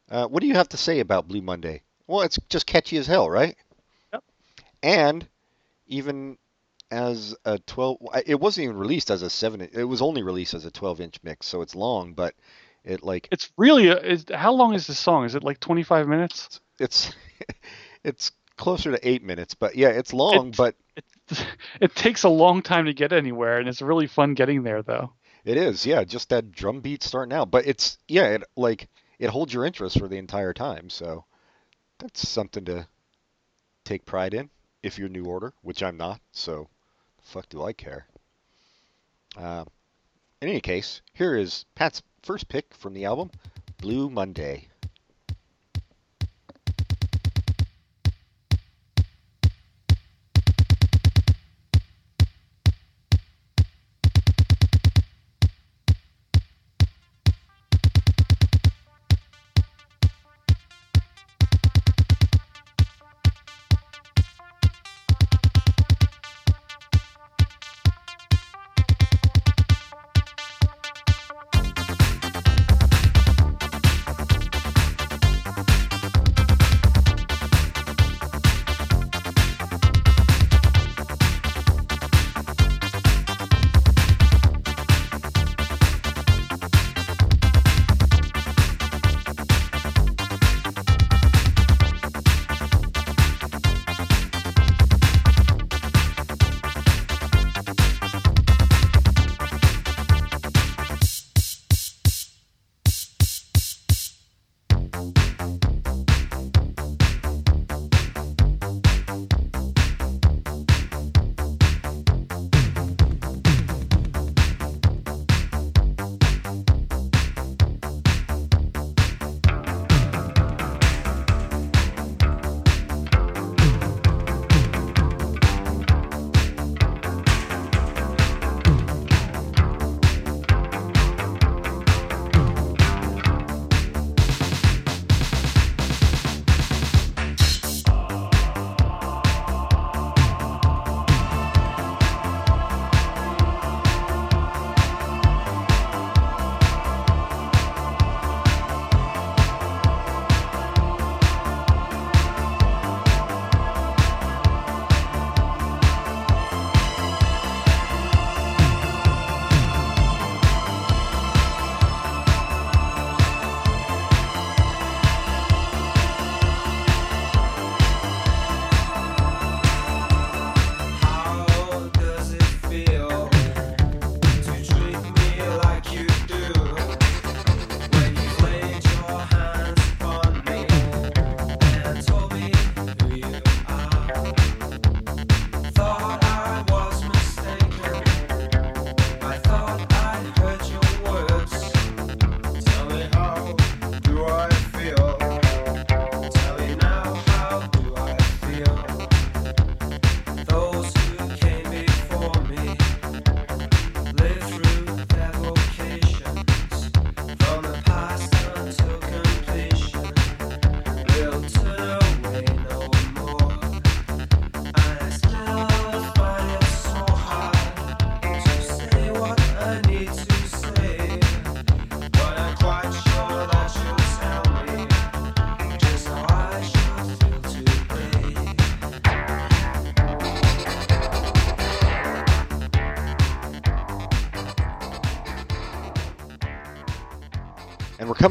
Uh, what do you have to say about Blue Monday? Well, it's just catchy as hell, right? Yep. And even as a 12, it wasn't even released as a 7. It was only released as a 12 inch mix, so it's long, but it like It's really a, is how long is this song? Is it like 25 minutes? it's (laughs) it's closer to eight minutes, but yeah, it's long, It's- but It, (laughs) it takes a long time to get anywhere, and it's really fun getting there, though. It is, yeah, just that drum beat starting out. But it's yeah, it like it holds your interest for the entire time. So that's something to take pride in if you're New Order, which I'm not. So fuck do I care? Uh, in any case, here is Pat's first pick from the album, Blue Monday.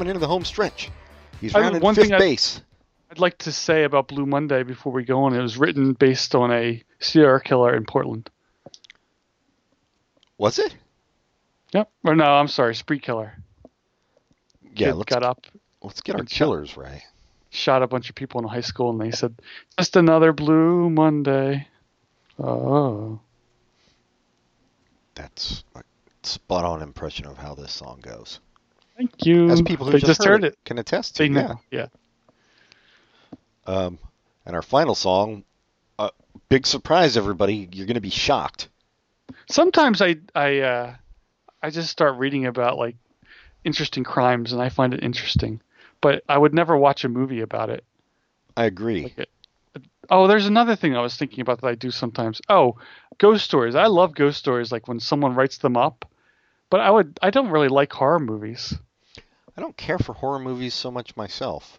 Coming into the home stretch. He's rounding one fifth thing base. I'd like to say about Blue Monday before we go on. It was written based on a serial killer in Portland. Was it? Yep. Or no, I'm sorry, spree killer. Yeah, Kid let's got up, let's get our and shot- killers right. shot a bunch of people in high school, and they said, "Just another Blue Monday." Oh, That's a spot on impression of how this song goes. Thank you. As people who they just, heard it. can attest to. They yeah. know. Yeah. Um, and our final song, uh, big surprise, everybody! You're going to be shocked. Sometimes I I uh, I just start reading about like interesting crimes, and I find it interesting, but I would never watch a movie about it. I agree. Like it. Oh, there's another thing I was thinking about that I do sometimes. Oh, ghost stories. I love ghost stories, like when someone writes them up. But I would. I don't really like horror movies. I don't care for horror movies so much myself.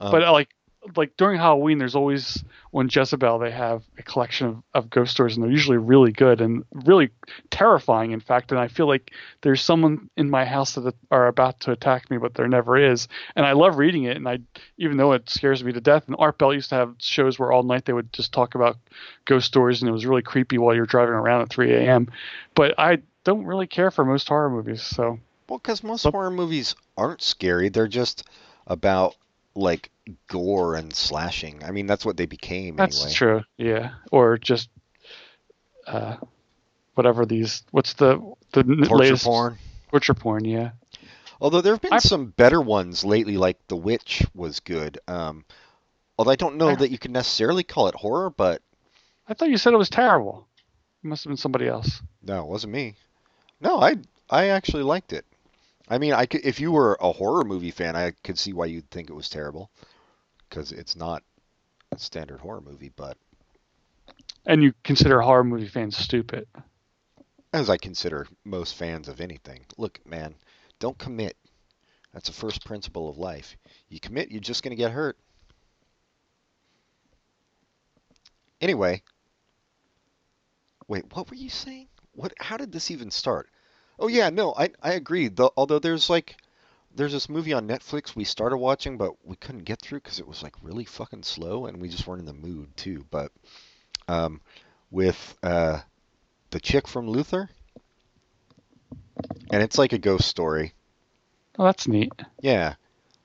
Um, but uh, like like during Halloween, there's always on Jezebel they have a collection of, of ghost stories, and they're usually really good and really terrifying. In fact, and I feel like there's someone in my house that are about to attack me, but there never is. And I love reading it, and I even though it scares me to death. And Art Bell used to have shows where all night they would just talk about ghost stories, and it was really creepy while you're driving around at 3 a.m. But I don't really care for most horror movies, so Well, because most But- horror movies aren't scary. They're just about like gore and slashing. I mean, that's what they became That's anyway. true. Yeah, or just uh, whatever these. What's the the Torture latest porn. Torture porn. Yeah. Although there have been I- some better ones lately, like The Witch was good. Um, although I don't know I- that you can necessarily call it horror, but I thought you said it was terrible. It must have been somebody else. no, it wasn't me. No, I I actually liked it. I mean, I could, if you were a horror movie fan, I could see why you'd think it was terrible, because it's not a standard horror movie. But And you consider horror movie fans stupid. as I consider most fans of anything, look, man, don't commit. That's a first principle of life. You commit, you're just going to get hurt. Anyway, wait, what were you saying? What? How did this even start? Oh yeah, no, I I agree. The, although there's like there's this movie on Netflix we started watching, but we couldn't get through because it was like really fucking slow, and we just weren't in the mood too. But um, with uh, the chick from Luther, and it's like a ghost story. Oh, that's neat. Yeah.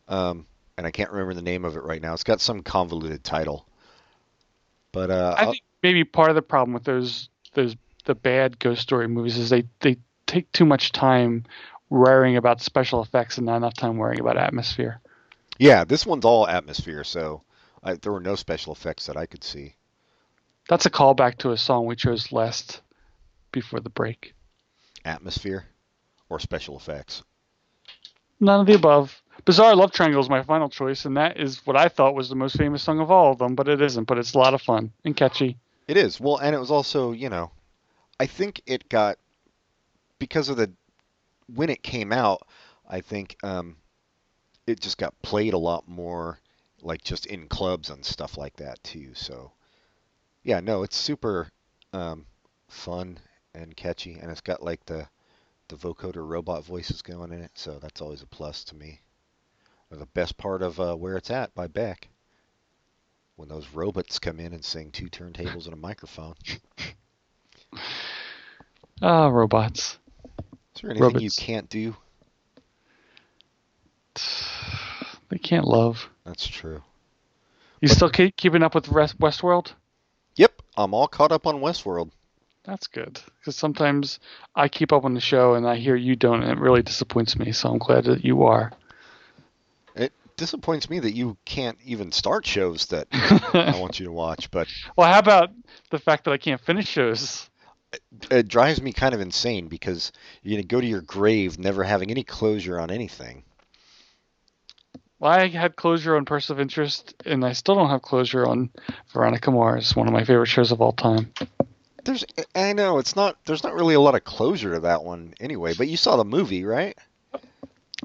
Um, and I can't remember the name of it right now. It's got some convoluted title. But uh, I I'll- think maybe part of the problem with those those the bad ghost story movies is they they take too much time worrying about special effects and not enough time worrying about atmosphere. yeah, this one's all atmosphere, so I, there were no special effects that I could see. That's a callback to a song we chose last before the break. Atmosphere or special effects. None of the above. Bizarre Love Triangle is my final choice, and that is what I thought was the most famous song of all of them, but it isn't. But it's a lot of fun and catchy. It is. Well, and it was also, you know, I think it got because of the when it came out, I think um it just got played a lot more like just in clubs and stuff like that too. So yeah, no, it's super um fun and catchy and it's got like the the vocoder robot voices going in it, so that's always a plus to me. Or the best part of uh, Where It's At by Beck. When those robots come in and sing two turntables and a microphone. (laughs) Ah, robots. Is there anything you can't do? (sighs) They can't love. That's true. You still keep keeping up with Westworld? Yep, I'm all caught up on Westworld. That's good. Because sometimes I keep up on the show and I hear you don't, and it really disappoints me. So I'm glad that you are. It disappoints me that you can't even start shows that (laughs) I want you to watch, but Well, how about the fact that I can't finish shows? It drives me kind of insane because you're going to go to your grave never having any closure on anything. Well, I had closure on Person of Interest, and I still don't have closure on Veronica Mars, one of my favorite shows of all time. There's I know it's not there's not really a lot of closure to that one anyway, but you saw the movie, right?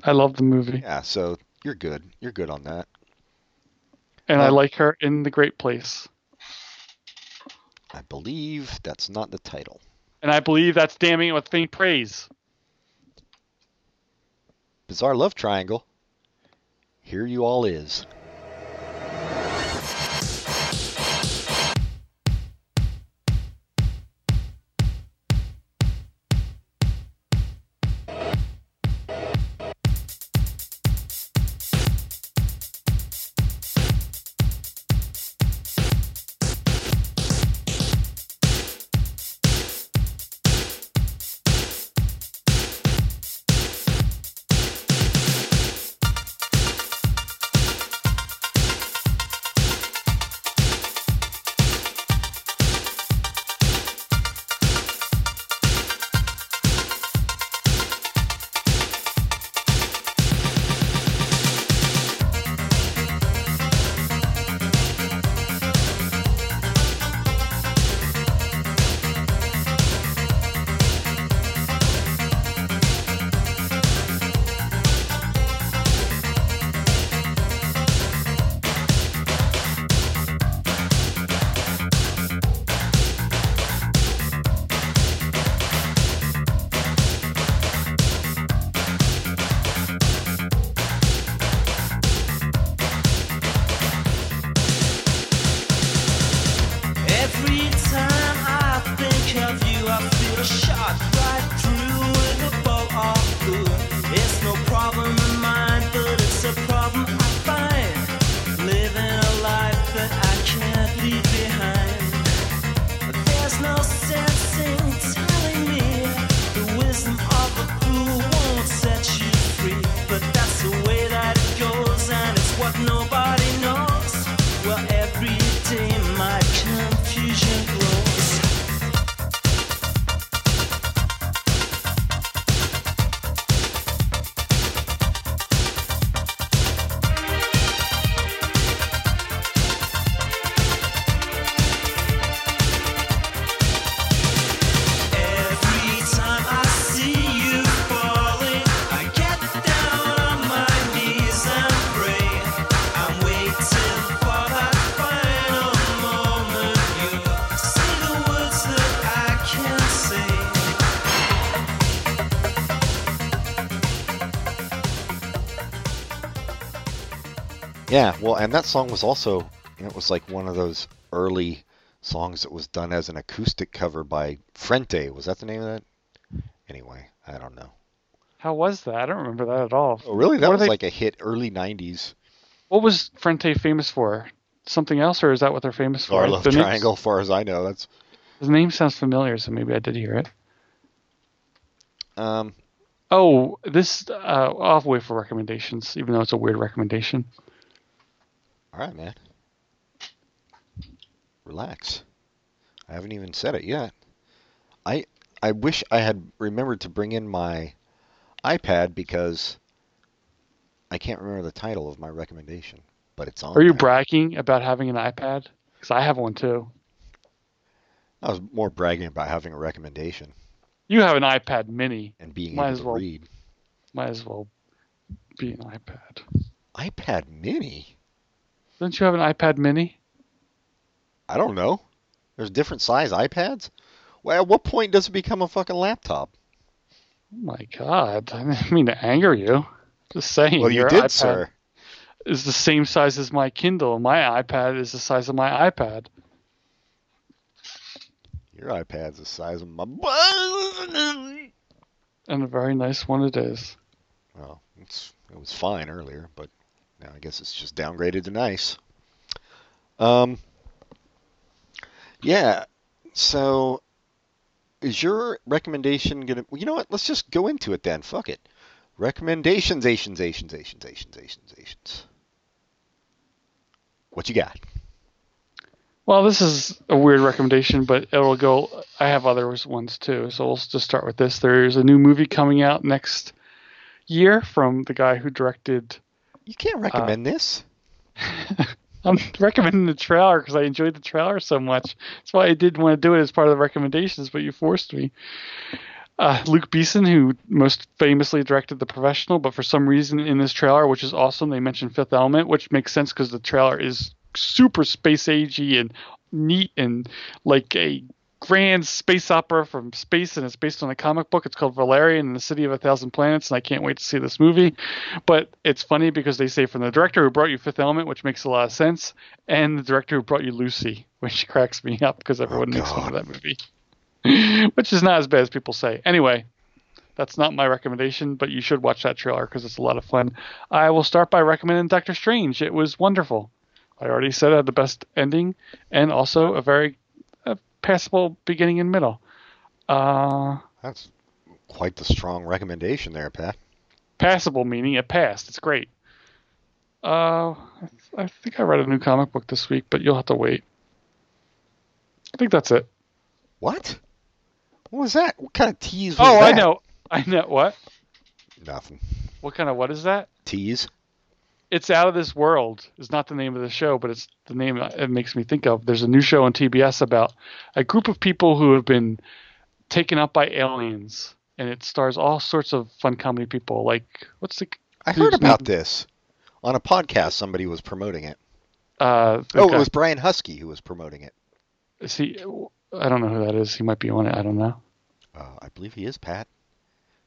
I love the movie, Yeah, so you're good. You're good on that. and I Uh, like her in The Great Place. I believe that's not the title. And I believe that's damning it with faint praise. Bizarre Love Triangle. Here You All Is. Yeah, well, and that song was also, it was like one of those early songs that was done as an acoustic cover by Frente. Was that the name of that? Anyway, I don't know. How was that? I don't remember that at all. Oh, really? That What was they- like a hit early 90s. What was Frente famous for? Something else, or is that what they're famous for? Our Love The Triangle, as far as I know. That's The name sounds familiar, so maybe I did hear it. um, Oh, this. Uh, I'll wait for recommendations, even though it's a weird recommendation. All right, man. Relax. I haven't even said it yet. I I wish I had remembered to bring in my iPad because I can't remember the title of my recommendation, but it's on. Are you there. bragging about having an iPad? Because I have one too. I was more bragging about having a recommendation You have an iPad Mini. and being Might able as to well. read. Might as well be an iPad. iPad Mini? Don't you have an iPad Mini? I don't know. There's different size iPads. Well, at what point does it become a fucking laptop? Oh my God! I didn't (laughs) mean to anger you. Just saying. Well, you did, iPad sir. Is the same size as my Kindle. My iPad is the size of my iPad. Your iPad's the size of my butt. And a very nice one it is. Well, it's it was fine earlier, but I guess it's just downgraded to nice. Um. Yeah. So, is your recommendation gonna? Well, you know what? Let's just go into it then. Fuck it. Recommendations, Asians, Asians, Asians, Asians, Asians, Asians. What you got? Well, this is a weird recommendation, but it'll go. I have other ones too, so we'll just start with this. There's a new movie coming out next year from the guy who directed. You can't recommend this. (laughs) I'm recommending the trailer because I enjoyed the trailer so much. That's why I didn't want to do it as part of the recommendations, but you forced me. Uh, Luc Besson, who most famously directed The Professional, but for some reason in this trailer, which is awesome, they mentioned Fifth Element, which makes sense because the trailer is super space agey and neat and like a grand space opera from space, and it's based on a comic book. It's called Valerian and the City of a Thousand Planets, and I can't wait to see this movie. But it's funny because they say from the director who brought you Fifth Element, which makes a lot of sense, and the director who brought you Lucy, (laughs) which cracks me up because everyone oh, makes fun of that movie, (laughs) which is not as bad as people say. Anyway, that's not my recommendation, but you should watch that trailer because it's a lot of fun. I will start by recommending Doctor Strange. It was wonderful. I already said it had the best ending and also a very passable beginning and middle. Uh, That's quite the strong recommendation there, Pat. passable meaning it passed. It's great. Uh, I, I think I read a new comic book this week, but you'll have to wait. I think that's it. What? What was that? What kind of tease was Oh, I know. I know. What? Nothing. What kind of what is that? Tease? It's Out of This World is not the name of the show, but it's the name it makes me think of. There's a new show on TBS about a group of people who have been taken up by aliens, and it stars all sorts of fun comedy people. Like what's the I heard about name? this on a podcast. Somebody was promoting it. Uh, Oh, it was Brian Huskey who was promoting it. Is he? I don't know who that is. He might be on it. I don't know. Uh, I believe he is Pat.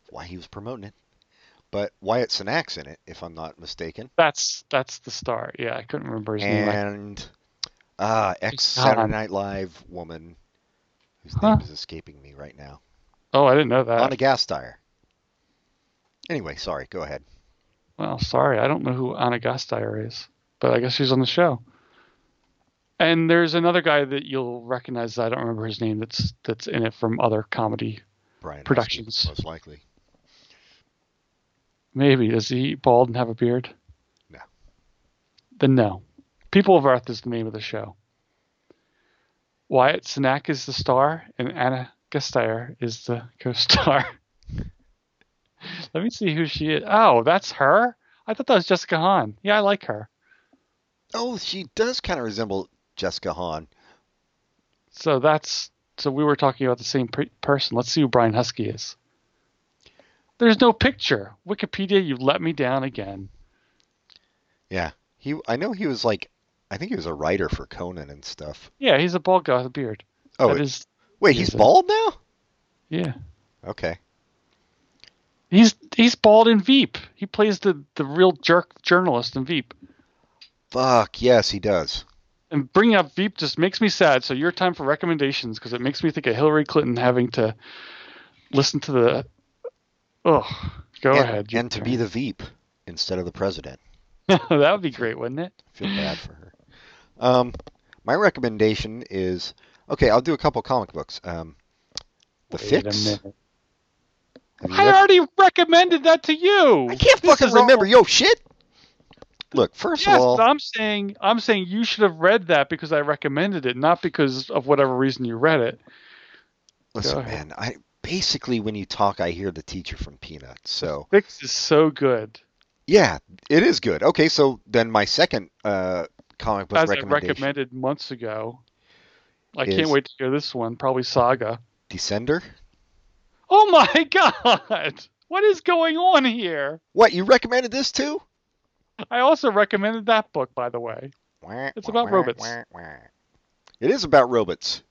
Why he was promoting it. But Wyatt Cenac's in it, if I'm not mistaken. That's that's the star. Yeah, I couldn't remember his name. And uh, ex Saturday Night Live woman whose Huh. name is escaping me right now. Oh, I didn't know that. Anna Gasteyer. Anyway, sorry. Go ahead. Well, sorry, I don't know who Anna Gasteyer is, but I guess she's on the show. And there's another guy that you'll recognize. I don't remember his name. That's that's in it from other comedy. Brian Productions. most likely. Maybe Does he bald and have a beard? No. Then no. People of Earth is the name of the show. Wyatt Cenac is the star, and Anna Gasteyer is the co-star. (laughs) Let me see who she is. Oh, that's her. I thought that was Jessica Hahn. Yeah, I like her. Oh, she does kind of resemble Jessica Hahn. So that's so we were talking about the same pre- person. Let's see who Brian Huskey is. There's no picture. Wikipedia, you let me down again. Yeah. He I know he was like I think he was a writer for Conan and stuff. Yeah, he's a bald guy with a beard. Oh, That it- is, wait, he he's is a- bald now? yeah. Okay. He's he's bald in Veep. He plays the the real jerk journalist in Veep. Fuck, yes, he does. And bringing up Veep just makes me sad. So your time for recommendations because it makes me think of Hillary Clinton having to listen to the. Oh, go and, ahead. And to be the Veep instead of the president. (laughs) that would be great, wouldn't it? I feel bad for her. Um, my recommendation is okay. I'll do a couple comic books. Um, the Wait Fix. minute. Have you I read- already recommended that to you. I can't This fucking is all- remember. Yo, shit. Look, first Yes, of all, I'm saying I'm saying you should have read that because I recommended it, not because of whatever reason you read it. listen, man. I basically when you talk, I hear the teacher from Peanuts. So Fix is so good. yeah, it is good. Okay, so then my second uh, comic book As I recommended months ago. I can't wait to hear this one. Probably Saga. Descender. Oh my (laughs) god! What is going on here? What you recommended this too? I also recommended that book, by the way. It's about robots. It is about robots.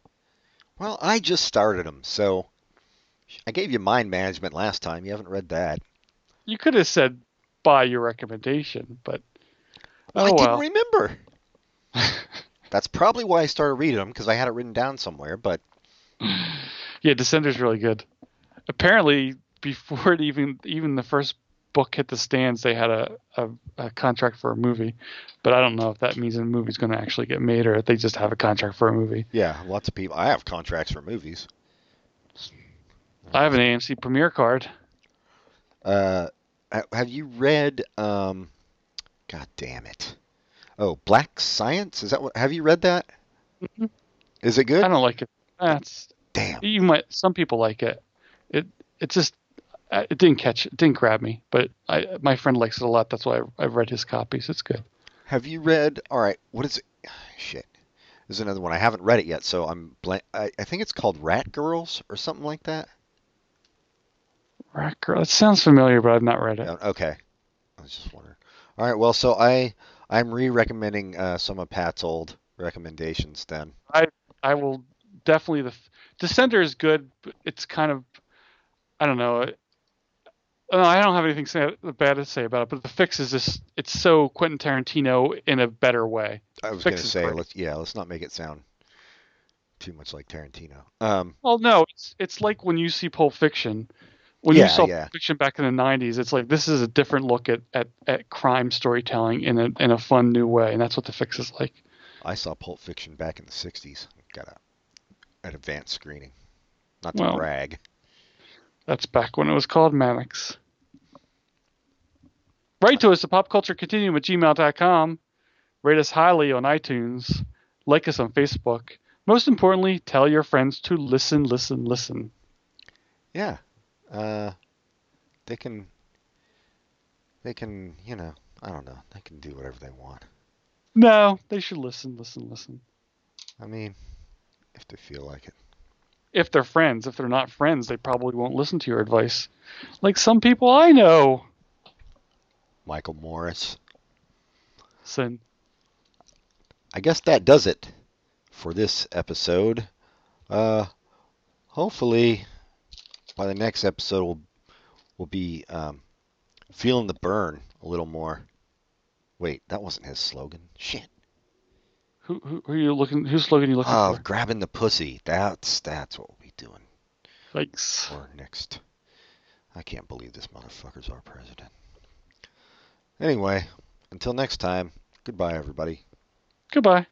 Well, I just started them, so I gave you mind management last time. You haven't read that. You could have said by your recommendation, but oh, I oh didn't well. remember. (laughs) That's probably why I started reading them because I had it written down somewhere. But (sighs) Yeah, Descender's really good. Apparently, before it even even the first book hit the stands, they had a, a, a contract for a movie. But I don't know if that means a movie's going to actually get made or if they just have a contract for a movie. yeah, lots of people. I have contracts for movies. I have an AMC Premiere card. Uh, have you read? Um, God damn it! Oh, Black Science. Is that what? Have you read that? Mhm. Is it good? I don't like it. That's Damn. you might. Some people like it. It it just uh, it didn't catch it didn't grab me. But I my friend likes it a lot. That's why I, I've read his copies. It's good. Have you read? All right, what is it? (sighs) Shit, there's another one. I haven't read it yet, so I'm blank. I, I think it's called Rat Girls or something like that. Rat Girl. It sounds familiar, but I've not read it. Okay, I was just wondering. All right, well, so I I'm re-recommending uh, some of Pat's old recommendations then. I I will definitely the Descender is good, but it's kind of I don't know. it- I don't have anything say, bad to say about it, but the fix is just it's so Quentin Tarantino in a better way. I was gonna say, let's yeah, let's not make it sound too much like Tarantino. Um, Well, no, it's it's like when you see Pulp Fiction. When Yeah, you saw yeah. Pulp Fiction back in the '90s, it's like this is a different look at, at, at crime storytelling in a in a fun new way, and that's what the fix is like. I saw Pulp Fiction back in the '60s. Got a an advanced screening. Not to Well. brag. That's back when it was called Mannix. Write to us at popculturecontinuum at gmail.com. Rate us highly on iTunes. Like us on Facebook. Most importantly, tell your friends to listen, listen, listen. Yeah. Uh, they can. They can, you know, I don't know. They can do whatever they want. No, they should listen, listen, listen. I mean, if they feel like it. If they're friends. If they're not friends, they probably won't listen to your advice. Like some people I know. Michael Morris. Listen, I guess that does it for this episode. Uh, hopefully, by the next episode, we'll we'll be um, feeling the burn a little more. Wait, that wasn't his slogan. Shit. who, who, who are you looking? Whose slogan are you looking for? Oh, for? grabbing the pussy. That's that's what we'll be doing Yikes. for next. I can't believe this motherfucker's our president. Anyway, until next time, goodbye, everybody. Goodbye.